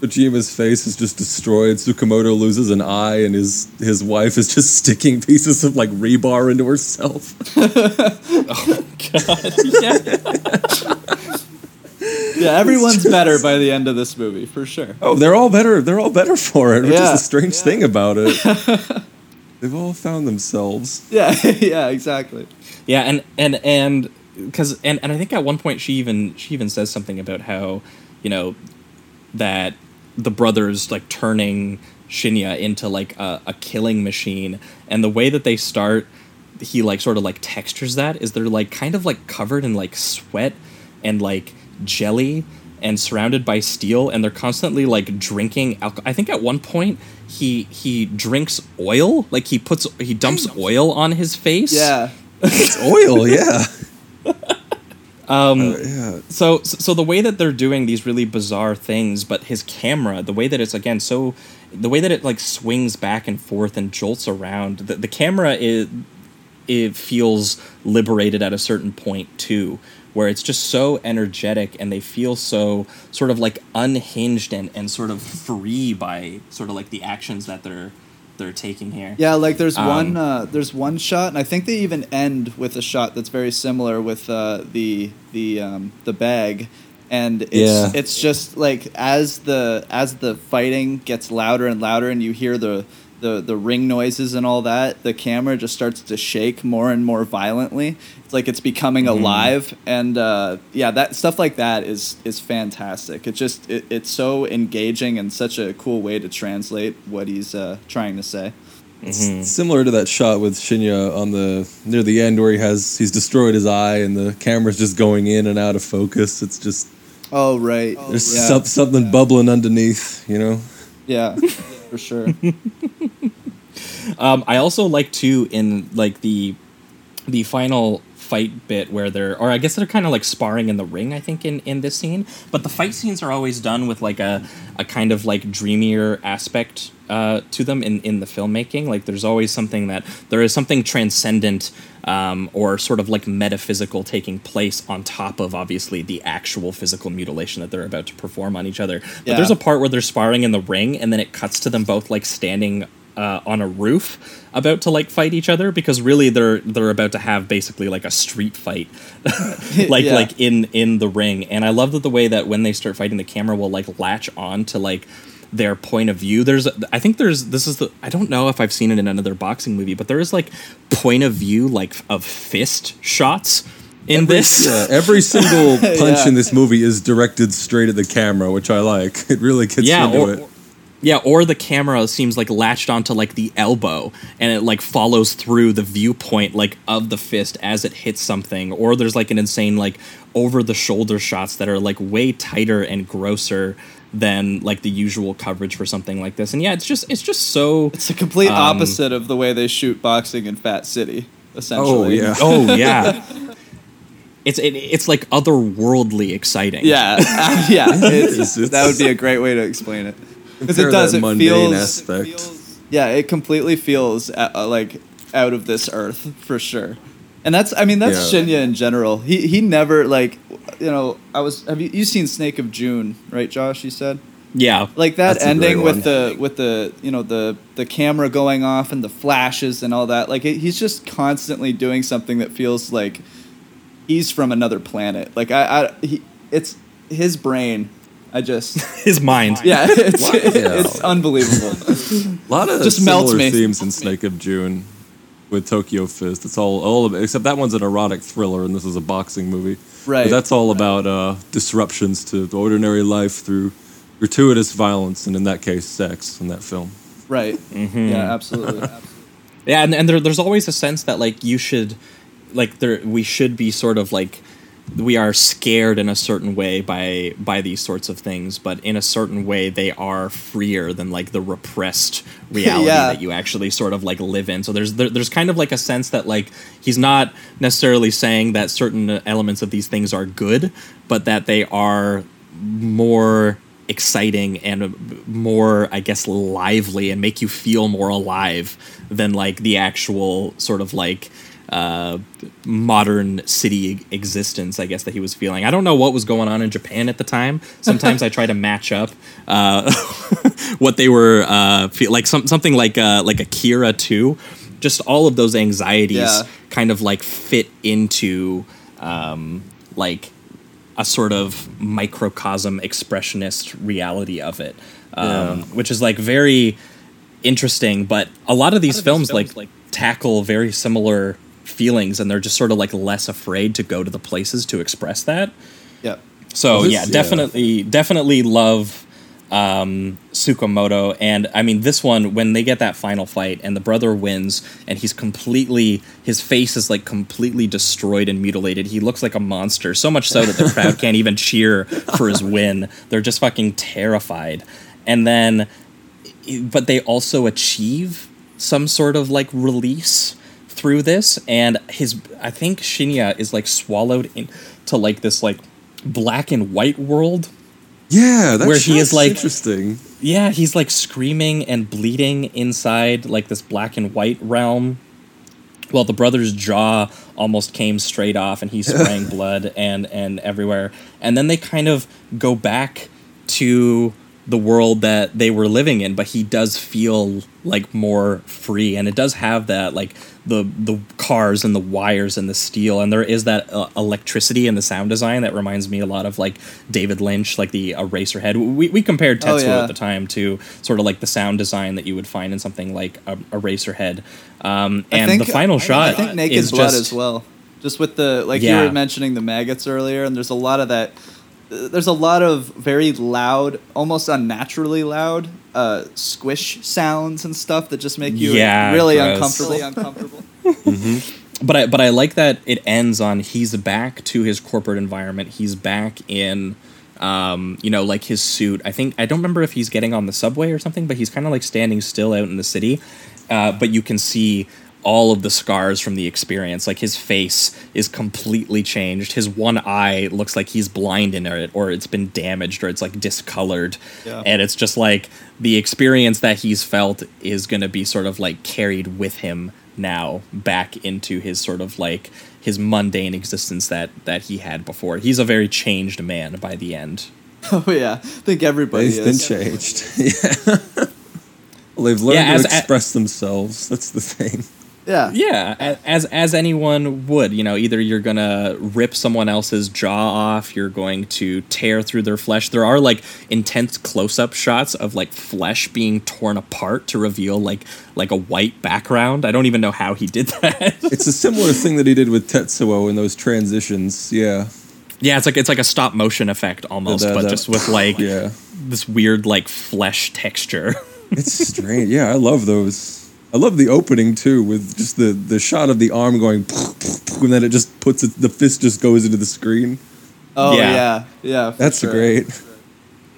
Speaker 7: Kojima's face is just destroyed. Tsukamoto loses an eye, and his his wife is just sticking pieces of like rebar into herself. Oh god!
Speaker 6: Yeah, yeah, everyone's better by the end of this movie for sure.
Speaker 7: Oh, they're all better. They're all better for it, which
Speaker 6: Yeah.
Speaker 7: is the strange thing about it. They've all found themselves.
Speaker 6: Yeah, yeah, exactly.
Speaker 5: Yeah, and and and because and, and I think at one point she even she even says something about how you know that the brothers like turning Shinya into like a, a killing machine, and the way that they start, he like sort of like textures that is they're like kind of like covered in like sweat and like jelly and surrounded by steel and they're constantly like drinking alcohol. I think at one point he he drinks oil, like he puts he dumps oil on his face.
Speaker 6: Yeah.
Speaker 7: It's oil, yeah.
Speaker 5: Um,
Speaker 7: yeah.
Speaker 5: So, so the way that they're doing these really bizarre things, but his camera, the way that it's again so, the way that it like swings back and forth and jolts around, the, the camera is it feels liberated at a certain point too, where it's just so energetic and they feel so sort of like unhinged and and sort of free by sort of like the actions that they're they're taking here.
Speaker 6: Yeah, like there's
Speaker 5: Um,
Speaker 6: one uh, there's one shot, and I think they even end with a shot that's very similar with uh, the the um, the bag, and it's
Speaker 7: Yeah.
Speaker 6: it's just like as the as the fighting gets louder and louder, and you hear the the the ring noises and all that, the camera just starts to shake more and more violently. It's like it's becoming
Speaker 5: Mhm.
Speaker 6: alive, and uh, yeah, that stuff like that is is fantastic. It just it, it's so engaging and such a cool way to translate what he's uh, trying to say.
Speaker 7: It's similar to that shot with Shinya on the near the end where he has he's destroyed his eye and the camera's just going in and out of focus. It's just
Speaker 6: Oh right.
Speaker 7: there's
Speaker 6: yeah.
Speaker 7: some, something bubbling underneath, you know.
Speaker 6: Yeah, for sure.
Speaker 5: Um, I also like too in like the the final fight bit where they're or I guess they're kind of like sparring in the ring I think in in this scene. But the fight scenes are always done with like a a kind of like dreamier aspect uh, to them in in the filmmaking. Like there's always something that there is something transcendent um, or sort of like metaphysical taking place on top of obviously the actual physical mutilation that they're about to perform on each other. But
Speaker 6: Yeah.
Speaker 5: there's a part where they're sparring in the ring and then it cuts to them both like standing uh, on a roof about to like fight each other because really they're they're about to have basically like a street fight like
Speaker 6: Yeah.
Speaker 5: like in in the ring and i love that the way that when they start fighting the camera will like latch on to like their point of view there's i think there's this is the i don't know if i've seen it in another boxing movie but there is like point of view like of fist shots in this
Speaker 7: Yeah, every single punch
Speaker 5: Yeah.
Speaker 7: in this movie is directed straight at the camera, which I like. It really gets
Speaker 5: yeah,
Speaker 7: into
Speaker 5: or,
Speaker 7: it.
Speaker 5: Yeah, or the camera seems like latched onto like the elbow, and it like follows through the viewpoint like of the fist as it hits something. Or there's like an insane like over the shoulder shots that are like way tighter and grosser than like the usual coverage for something like this. And yeah, it's just it's just so
Speaker 6: It's the complete
Speaker 5: um,
Speaker 6: opposite of the way they shoot boxing in Fat City, essentially.
Speaker 5: oh yeah. It's it, it's like otherworldly exciting.
Speaker 6: Yeah, yeah.
Speaker 7: It's-
Speaker 6: It's, that would be a great way to explain it. Because it does.
Speaker 7: that
Speaker 6: It
Speaker 7: mundane
Speaker 6: feels.
Speaker 7: aspect.
Speaker 6: Yeah, it completely feels uh, uh, like out of this earth for sure. And that's. I mean, that's
Speaker 7: Yeah.
Speaker 6: Shinya in general. He he never like. You know, I was. Have you you seen Snake of June? Right, Josh? You said.
Speaker 5: Yeah.
Speaker 6: like that
Speaker 7: That's
Speaker 6: ending with the with the you know the the camera going off and the flashes and all that like it, he's just constantly doing something that feels like he's from another planet like i i he, it's his brain i just
Speaker 5: His mind.
Speaker 6: yeah it's
Speaker 7: Yeah.
Speaker 6: it's unbelievable
Speaker 7: A lot of
Speaker 6: Just melts
Speaker 7: similar
Speaker 6: me.
Speaker 7: themes in Snake of June with Tokyo Fist. It's all all of it, except that one's an erotic thriller and this is a boxing movie.
Speaker 6: Right.
Speaker 7: But that's all about uh, disruptions to ordinary life through gratuitous violence and in that case sex in that film.
Speaker 6: right
Speaker 5: Mm-hmm.
Speaker 6: yeah absolutely
Speaker 5: Yeah, and, and there, there's always a sense that like you should, like there we should be sort of like we are scared in a certain way by by these sorts of things, but in a certain way they are freer than like the repressed reality
Speaker 6: Yeah.
Speaker 5: that you actually sort of like live in. So there's there, there's kind of like a sense that like he's not necessarily saying that certain elements of these things are good, but that they are more exciting and more i guess lively and make you feel more alive than like the actual sort of like uh, modern city existence, I guess that he was feeling. I don't know what was going on in Japan at the time. Sometimes I try to match up uh, what they were uh, feel like some something like uh, like Akira too. Just all of those anxieties
Speaker 6: Yeah.
Speaker 5: kind of like fit into um, like a sort of microcosm expressionist reality of it, um, which is like very interesting. But a lot of these films, like like tackle very similar feelings, and they're just sort of like less afraid to go to the places to express that.
Speaker 6: Yeah.
Speaker 5: So
Speaker 7: Well, this-
Speaker 5: yeah,
Speaker 7: yeah.
Speaker 5: definitely, definitely love um, Tsukamoto, and I mean this one when they get that final fight and the brother wins, and he's completely his face is like completely destroyed and mutilated. He looks like a monster, so much so that the crowd can't even cheer for his win. They're just fucking terrified, and then, but they also achieve some sort of like release through this, and his I think Shinya is like swallowed into like this like black and white world
Speaker 7: Yeah, that
Speaker 5: Where he is, like-
Speaker 7: interesting.
Speaker 5: yeah, he's like screaming and bleeding inside like this black and white realm. Well, the brother's jaw almost came straight off and he's spraying blood and and everywhere. And then they kind of go back to the world that they were living in, but he does feel like more free and it does have that like the the cars and the wires and the steel and there is that uh, electricity in the sound design that reminds me a lot of like David Lynch like the Eraserhead. We we compared
Speaker 6: Oh,
Speaker 5: Tetsuo
Speaker 6: yeah.
Speaker 5: at the time to sort of like the sound design that you would find in something like a, Eraserhead. Um, and
Speaker 6: think-
Speaker 5: the final shot
Speaker 6: I think Naked
Speaker 5: is
Speaker 6: Blood
Speaker 5: just,
Speaker 6: as well. Just with the like
Speaker 5: Yeah.
Speaker 6: you were mentioning the maggots earlier, and there's a lot of that. There's a lot of very loud, almost unnaturally loud, uh, squish sounds and stuff that just make you
Speaker 5: Yeah,
Speaker 6: really
Speaker 5: gross.
Speaker 6: uncomfortable. uncomfortable.
Speaker 5: But I but I like that it ends on he's back to his corporate environment. He's back in um, you know, like his suit. I think I don't remember if he's getting on the subway or something, but he's kind of like standing still out in the city. Uh, but you can see all of the scars from the experience. Like his face is completely changed. His one eye looks like he's blind in it, or it's been damaged, or it's like discolored.
Speaker 6: Yeah.
Speaker 5: And it's just like the experience that he's felt is going to be sort of like carried with him now back into his sort of like his mundane existence that that he had before. He's a very changed man by the end.
Speaker 6: oh yeah, I think everybody
Speaker 7: They've been changed. yeah. well, they've learned
Speaker 5: Yeah, as-
Speaker 7: to express themselves. That's the thing.
Speaker 6: Yeah.
Speaker 5: Yeah, as as anyone would, you know, either you're gonna rip someone else's jaw off, you're going to tear through their flesh. There are like intense close-up shots of like flesh being torn apart to reveal like like a white background. I don't even know how he did that.
Speaker 7: It's a similar thing that he did with Tetsuo in those transitions. Yeah.
Speaker 5: yeah, it's like it's like a stop motion effect almost,
Speaker 7: The-
Speaker 5: but
Speaker 7: the-
Speaker 5: just with like
Speaker 7: Yeah.
Speaker 5: this weird like flesh texture.
Speaker 7: It's strange. Yeah, I love those. I love the opening too, with just the, the shot of the arm going, and then it just puts it, the fist just goes into the screen.
Speaker 6: Oh
Speaker 5: Yeah.
Speaker 6: yeah, yeah.
Speaker 7: That's
Speaker 6: sure.
Speaker 7: great.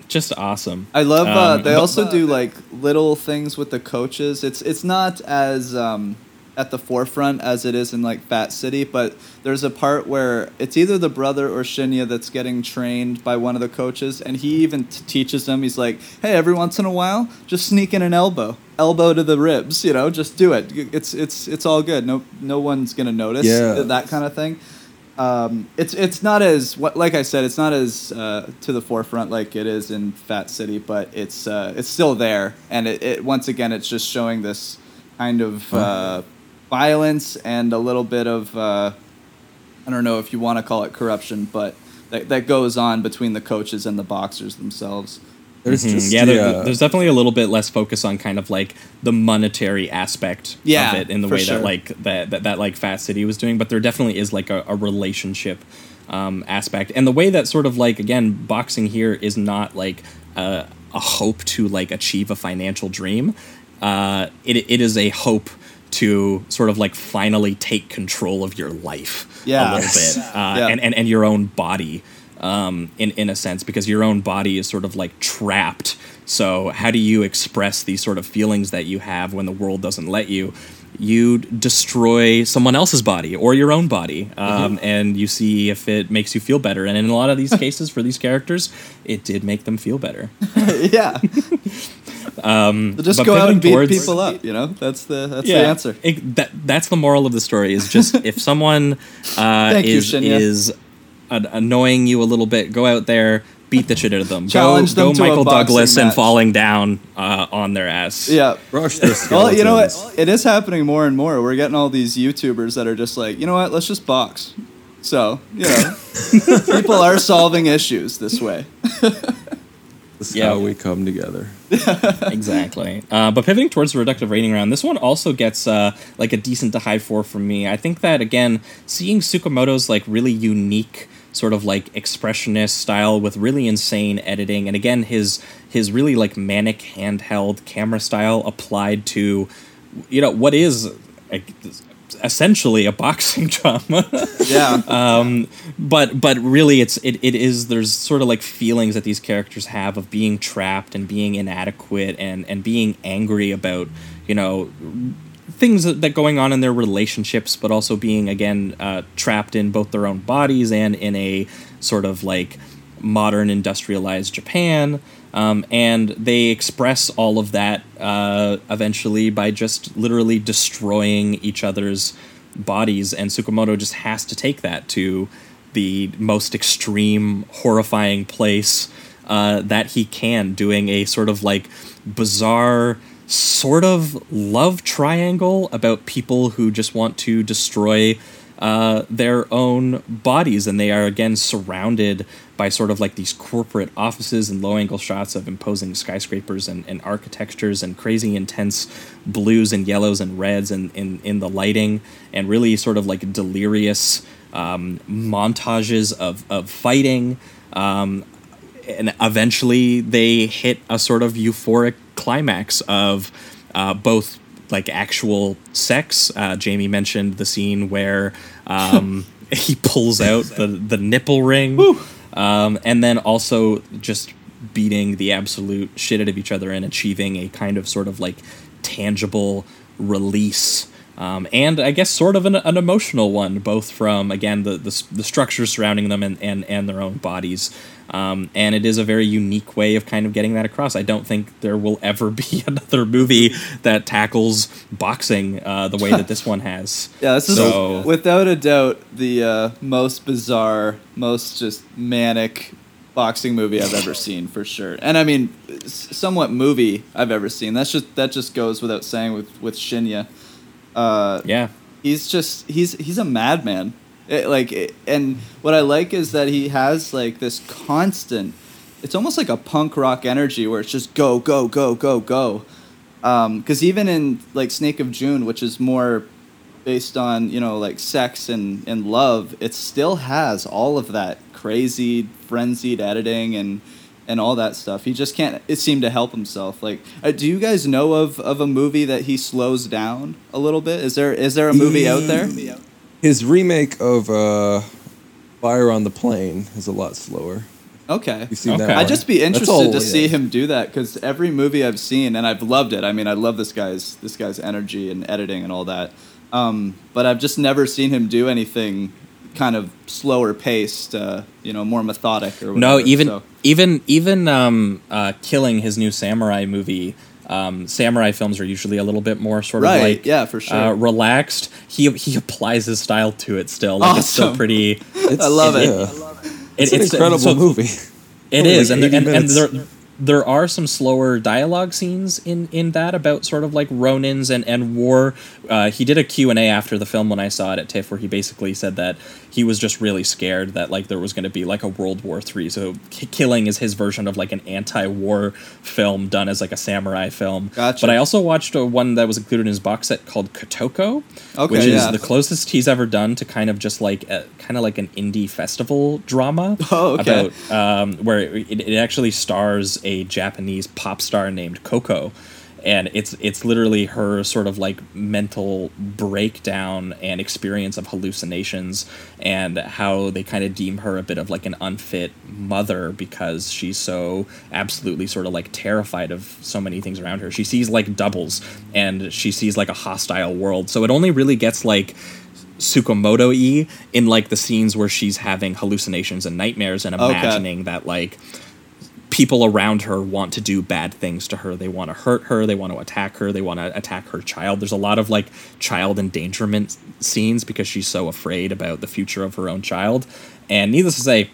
Speaker 5: just awesome.
Speaker 6: I love. Uh,
Speaker 5: Um,
Speaker 6: they
Speaker 5: but-
Speaker 6: also do like little things with the coaches. It's it's not as um, at the forefront as it is in like Fat City, but there's a part where it's either the brother or Shinya that's getting trained by one of the coaches, and he even t- teaches them. He's like, "Hey, every once in a while, just sneak in an elbow, elbow to the ribs. You know, just do it. It's it's it's all good. No no one's gonna notice.
Speaker 7: Yeah.
Speaker 6: that kind of thing." um, it's it's not as what like I said, it's not as uh, to the forefront like it is in Fat City, but it's uh, it's still there, and it, it once again it's just showing this kind of uh, violence and a little bit of uh, I don't know if you want to call it corruption, but that, that goes on between the coaches and the boxers themselves.
Speaker 7: There's
Speaker 5: Mhm.
Speaker 7: just
Speaker 5: yeah, there,
Speaker 7: yeah.
Speaker 5: there's definitely a little bit less focus on kind of like the monetary aspect
Speaker 6: Yeah,
Speaker 5: of it in the way
Speaker 6: sure.
Speaker 5: that like that, that that like Fat City was doing, but there definitely is like a, a relationship um, aspect, and the way that sort of like again boxing here is not like a, a hope to like achieve a financial dream. Uh, it it is a hope to sort of like finally take control of your life
Speaker 6: Yeah.
Speaker 5: a little bit uh,
Speaker 6: Yeah.
Speaker 5: and, and and your own body um, in in a sense because your own body is sort of like trapped. So how do you express these sort of feelings that you have when the world doesn't let you? You destroy someone else's body or your own body, um, and you see if it makes you feel better. And in a lot of these cases, for these characters, it did make them feel better.
Speaker 6: yeah.
Speaker 5: Um,
Speaker 6: Just go out and beat
Speaker 5: towards-
Speaker 6: people up. You know, that's the that's the answer.
Speaker 5: it- that, that's the moral of the story. Is just if someone uh,
Speaker 6: Thank you,
Speaker 5: is
Speaker 6: Shinya.
Speaker 5: is annoying you a little bit, go out there, beat the shit out of them.
Speaker 6: Challenge
Speaker 5: go
Speaker 6: them
Speaker 5: go
Speaker 6: to
Speaker 5: Michael
Speaker 6: boxing
Speaker 5: Douglas and falling down uh, on their ass.
Speaker 6: Yeah.
Speaker 7: Brush their
Speaker 6: Well, you know what? It is happening more and more. We're getting all these YouTubers that are just like, you know what? Let's just box. So, you know, people are solving issues this way.
Speaker 7: This is
Speaker 5: Yeah.
Speaker 7: how we come together.
Speaker 5: exactly. Uh, but pivoting towards the reductive rating round, this one also gets uh, like a decent to high four from me. I think that again, seeing Tsukamoto's like really unique sort of like expressionist style with really insane editing, and again his his really like manic handheld camera style applied to, you know, what is. Essentially a boxing drama
Speaker 6: Yeah.
Speaker 5: um, but but really it's it, it is there's sort of like feelings that these characters have of being trapped and being inadequate and and being angry about you know things that that going on in their relationships but also being again uh, trapped in both their own bodies and in a sort of like modern industrialized Japan um, and they express all of that uh, eventually by just literally destroying each other's bodies, and Tsukamoto just has to take that to the most extreme, horrifying place uh, that he can, doing a sort of like bizarre sort of love triangle about people who just want to destroy uh, their own bodies, and they are again surrounded by sort of like these corporate offices and low angle shots of imposing skyscrapers and, and architectures and crazy intense blues and yellows and reds and in, in the lighting and really sort of like delirious um, montages of, of fighting. Um, and eventually they hit a sort of euphoric climax of uh, both like actual sex. Uh, Jamie mentioned the scene where um, he pulls out the, the nipple ring, um, and then also just beating the absolute shit out of each other and achieving a kind of sort of like tangible release. Um, and I guess sort of an, an emotional one, both from again the, the the structures surrounding them and, and, and their own bodies. Um, and it is a very unique way of kind of getting that across. I don't think there will ever be another movie that tackles boxing uh, the way that this one has.
Speaker 6: Yeah, this is without a doubt the uh, most bizarre, most just manic boxing movie I've ever seen for sure. And I mean, somewhat movie I've ever seen. That's just that just goes without saying with with Shinya. Uh,
Speaker 5: yeah,
Speaker 6: he's just he's he's a madman. It, like, it- and what I like is that he has like this constant. It's almost like a punk rock energy where it's just go go go go go. Um, because even in like Snake of June, which is more based on you know like sex and and love, it still has all of that crazy frenzied editing and and all that stuff. He just can't it seemed to help himself. Like, uh, do you guys know of of a movie that he slows down a little bit? Is there is there a movie out there? Mm.
Speaker 7: His remake of uh, Fire on the Plain is a lot slower.
Speaker 6: Okay.
Speaker 7: You seen that
Speaker 5: Okay.
Speaker 7: one?
Speaker 6: I'd just be interested to see
Speaker 7: is.
Speaker 6: him do that because every movie I've seen and I've loved it. I mean, I love this guy's this guy's energy and editing and all that. Um, but I've just never seen him do anything kind of slower paced, uh, you know, more methodic or whatever.
Speaker 5: No, even
Speaker 6: So-
Speaker 5: even even um, uh, killing his new samurai movie. Um, samurai films are usually a little bit more sort
Speaker 6: Right,
Speaker 5: of like
Speaker 6: yeah, for sure.
Speaker 5: uh, relaxed. He he applies his style to it still. Like it's still
Speaker 6: Awesome.
Speaker 5: pretty.
Speaker 6: I love it.
Speaker 7: Yeah.
Speaker 5: It-
Speaker 7: It's, an incredible
Speaker 5: so-
Speaker 7: movie.
Speaker 5: It is, Only
Speaker 7: like
Speaker 5: and,
Speaker 7: 80
Speaker 5: and, and
Speaker 7: minutes.
Speaker 5: There are some slower dialogue scenes in in that about sort of like Ronins and and war. Uh, he did a Q and A after the film when I saw it at TIFF, where he basically said that he was just really scared that like there was going to be like a World War Three. So K- Killing is his version of like an anti-war film done as like a samurai film.
Speaker 6: Gotcha.
Speaker 5: But I also watched a one that was included in his box set called Kotoko,
Speaker 6: Okay,
Speaker 5: which is
Speaker 6: yeah.
Speaker 5: the closest he's ever done to kind of just like a, kind of like an indie festival drama
Speaker 6: Oh, okay.
Speaker 5: about um, where it, it actually stars a Japanese pop star named Cocco. and it's it's literally her sort of like mental breakdown and experience of hallucinations and how they kind of deem her a bit of like an unfit mother because she's so absolutely sort of like terrified of so many things around her she sees like doubles and she sees like a hostile world so it only really gets like Tsukamoto y in like the scenes where she's having hallucinations and nightmares and
Speaker 6: Okay.
Speaker 5: imagining that like people around her want to do bad things to her. They want to hurt her. They want to attack her. They want to attack her child. There's a lot of like child endangerment scenes because she's so afraid about the future of her own child. And needless to say,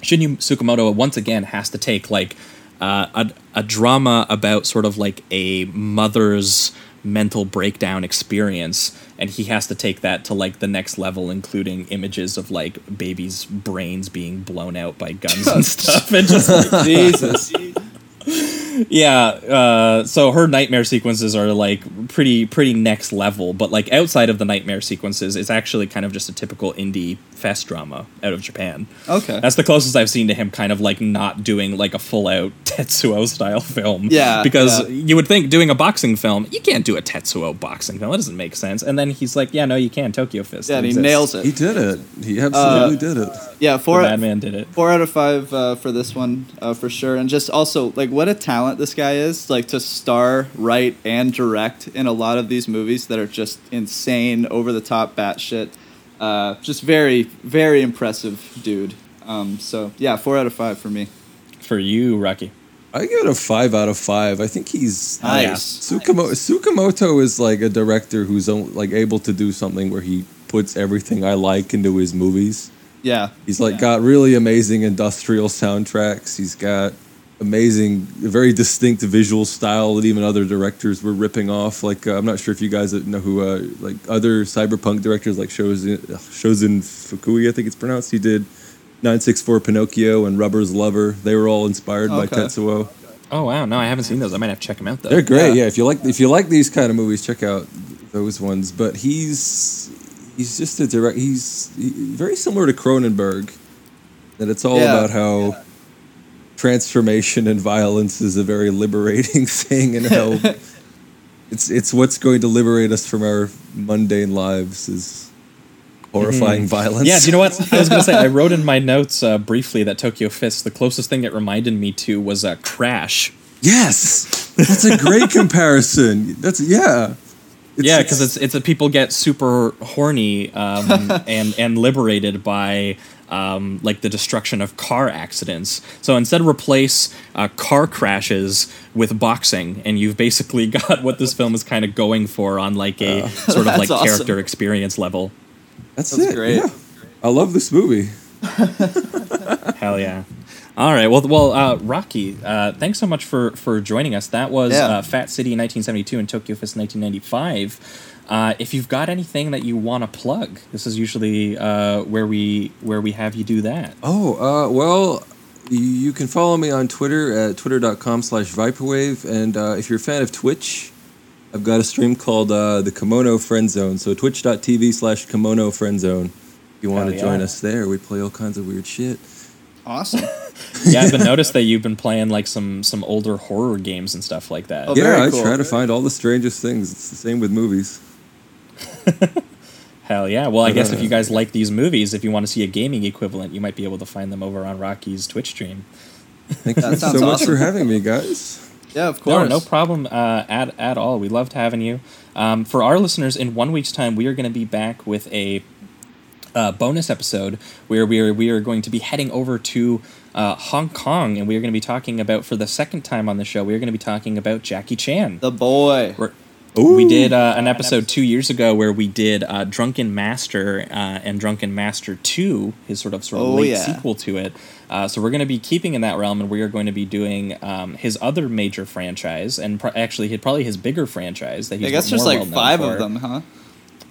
Speaker 5: Shinya Tsukamoto once again has to take like uh, a, a drama about sort of like a mother's mental breakdown experience and he has to take that to like the next level including images of like babies brains being blown out by guns and stuff and just like,
Speaker 6: Jesus.
Speaker 5: yeah uh, so her nightmare sequences are like pretty pretty next level but like outside of the nightmare sequences it's actually kind of just a typical indie fest drama out of japan
Speaker 6: Okay.
Speaker 5: that's the closest i've seen to him kind of like not doing like a full out tetsuo style film
Speaker 6: Yeah,
Speaker 5: because
Speaker 6: yeah.
Speaker 5: you would think doing a boxing film you can't do a tetsuo boxing film that doesn't make sense and then he's like yeah no you can tokyo fist
Speaker 6: Yeah, and he
Speaker 5: exists.
Speaker 6: nails it.
Speaker 7: He did it. He absolutely
Speaker 6: Uh,
Speaker 7: did it.
Speaker 6: Yeah,
Speaker 5: the
Speaker 6: four
Speaker 5: madman did it
Speaker 6: four out of five uh, for this one uh, for sure, and just also like what a talent this guy is, like to star, write, and direct in a lot of these movies that are just insane, over the top, batshit. Uh, just very, very impressive dude. Um, so yeah, four out of five for me.
Speaker 5: for you rocky
Speaker 7: I give it a five out of five. I think he's
Speaker 6: Nice.
Speaker 7: Tsukamoto, Tsukamoto is like a director who's like able to do something where he puts everything I like into his movies.
Speaker 6: Yeah,
Speaker 7: He's like got really amazing industrial soundtracks. He's got amazing, very distinct visual style that even other directors were ripping off. Like uh, I'm not sure if you guys know who uh, like other cyberpunk directors like Shozin, Shozin Fukui, I think it's pronounced. He did 964 Pinocchio and Rubber's Lover. They were all inspired by Tetsuo.
Speaker 5: oh wow no i haven't seen those i might have to check them out though
Speaker 7: They're great.
Speaker 6: Yeah.
Speaker 7: Yeah. if you like if you like these kind of movies, check out those ones. But he's he's just a direct. He's he, very similar to Cronenberg. That it's all
Speaker 6: Yeah.
Speaker 7: about how transformation and violence is a very liberating thing, and how it's it's what's going to liberate us from our mundane lives is horrifying violence.
Speaker 5: Mm-hmm. Yeah, do you know what? I was going to say, I wrote in my notes uh, briefly that Tokyo Fist, the closest thing it reminded me to was uh, Crash.
Speaker 7: Yes, that's a great comparison. That's yeah. It's-
Speaker 5: yeah, because it's it's a people get super horny um, and and liberated by um, like the destruction of car accidents. So instead, replace uh, car crashes with boxing, and you've basically got what this film is kind of going for on like a sort of like
Speaker 6: awesome.
Speaker 5: character experience level.
Speaker 7: That's,
Speaker 6: That's
Speaker 7: it.
Speaker 6: great.
Speaker 7: Yeah. I love this movie.
Speaker 5: Hell yeah. All right. Well, well, uh, Rocky, uh, thanks so much for for joining us. That was
Speaker 6: Yeah.
Speaker 5: uh, Fat City 1972 and Tokyo Fist 1995. Uh, if you've got anything that you want to plug, this is usually uh, where we where we have you do that.
Speaker 7: Oh, uh, well, you can follow me on Twitter at twitter.com slash Viperwave. And uh, if you're a fan of Twitch, I've got a stream called uh, the Kimono Friend Zone. So twitch.tv slash Kimono Friend Zone. If you want
Speaker 5: Hell
Speaker 7: to join us there, we play all kinds of weird shit.
Speaker 6: awesome.
Speaker 5: Yeah, I've been noticed that you've been playing like some some older horror games and stuff like that.
Speaker 6: Oh,
Speaker 7: yeah,
Speaker 6: very
Speaker 7: I
Speaker 6: cool.
Speaker 7: try to find all the strangest things. It's the same with movies.
Speaker 5: Hell yeah. Well, I guess if you guys like these movies, if you want to see a gaming equivalent, you might be able to find them over on Rocky's Twitch stream.
Speaker 7: Thank you so
Speaker 6: sounds
Speaker 7: much for having me, guys.
Speaker 6: Yeah, of
Speaker 5: No,
Speaker 6: course.
Speaker 5: no problem uh, at at all. We loved having you. Um, for our listeners, in one week's time, we are going to be back with a uh, bonus episode where we are we are going to be heading over to uh, Hong Kong, and we are going to be talking about for the second time on the show. We are going to be talking about Jackie Chan.
Speaker 6: The boy.
Speaker 5: We're- We did uh, an episode two years ago where we did uh, Drunken Master uh, and Drunken Master Two, his sort of sort of
Speaker 6: Oh,
Speaker 5: late
Speaker 6: yeah.
Speaker 5: sequel to it. Uh, so we're going to be keeping in that realm, and we are going to be doing um, his other major franchise, and pro- actually, probably his bigger franchise that he's
Speaker 6: I guess there's like five of them, huh?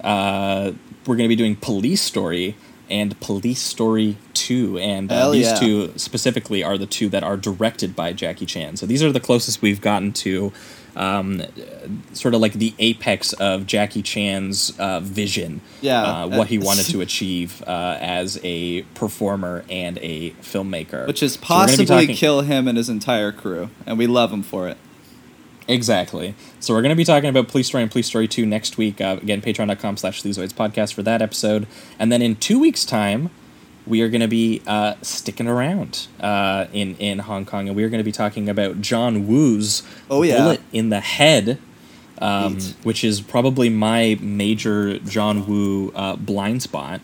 Speaker 5: Uh, we're going to be doing Police Story and Police Story 2. And uh, these
Speaker 6: yeah.
Speaker 5: two specifically are the two that are directed by Jackie Chan. So these are the closest we've gotten to um, sort of like the apex of Jackie Chan's uh, vision.
Speaker 6: Yeah.
Speaker 5: Uh, what he wanted to achieve uh, as a performer and a filmmaker.
Speaker 6: Which is
Speaker 5: So we're gonna be
Speaker 6: possibly
Speaker 5: talking-
Speaker 6: kill him and his entire crew, and we love him for it.
Speaker 5: Exactly. So we're going to be talking about Police Story and Police Story 2 next week. Uh, again, patreon.com slash podcast for that episode. And then in two weeks' time, we are going to be uh, sticking around uh, in, in Hong Kong. And we are going to be talking about John Woo's
Speaker 6: Oh, yeah.
Speaker 5: Bullet in the Head, um, which is probably my major John Woo uh, blind spot.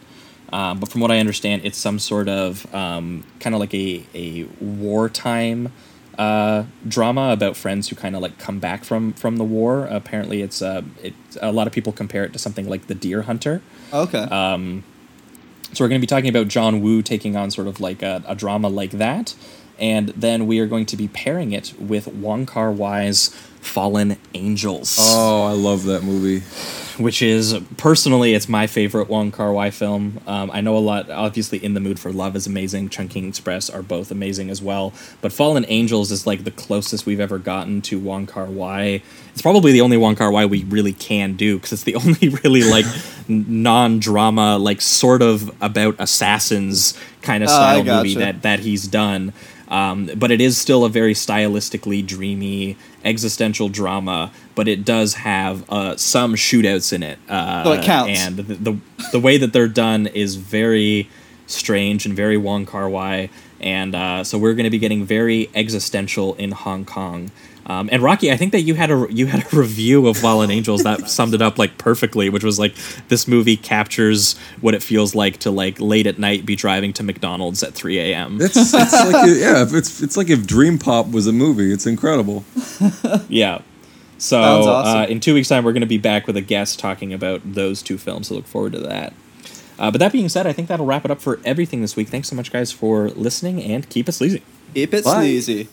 Speaker 5: Um, but from what I understand, it's some sort of um, kind of like a, a wartime uh, drama about friends who kind of like come back from from the war. Apparently, it's uh, it. A lot of people compare it to something like The Deer Hunter.
Speaker 6: Okay.
Speaker 5: Um, so we're going to be talking about John Woo taking on sort of like a, a drama like that, and then we are going to be pairing it with Wong Kar Wai's Fallen Angels
Speaker 7: Oh, I love that movie.
Speaker 5: which is personally it's my favorite Wong Kar Wai film. Um, I know a lot. Obviously, In the Mood for Love is amazing. Chungking Express are both amazing as well. But Fallen Angels is like the closest we've ever gotten to Wong Kar Wai. It's probably the only Wong Kar Wai we really can do because it's the only really like non-drama, like sort of about assassins kind of
Speaker 6: I
Speaker 5: style movie that that he's done. Um, but it is still a very stylistically dreamy existential drama. But it does have uh, some shootouts in it. Uh,
Speaker 6: So it counts.
Speaker 5: And the, the the way that they're done is very strange and very Wong Kar Wai. And uh, so we're going to be getting very existential in Hong Kong. Um, and Rocky, I think that you had a you had a review of Fallen Angels that summed it up like perfectly, which was like this movie captures what it feels like to like late at night be driving to McDonald's at three a.m.
Speaker 7: It's, it's like yeah, it's it's like if Dream Pop was a movie. It's incredible.
Speaker 5: Yeah. So
Speaker 6: awesome.
Speaker 5: uh, in two weeks' time, we're going to be back with a guest talking about those two films. So look forward to that. Uh, but that being said, I think that'll wrap it up for everything this week. Thanks so much, guys, for listening, and keep it sleazy.
Speaker 6: Keep it
Speaker 7: Bye.
Speaker 6: sleazy.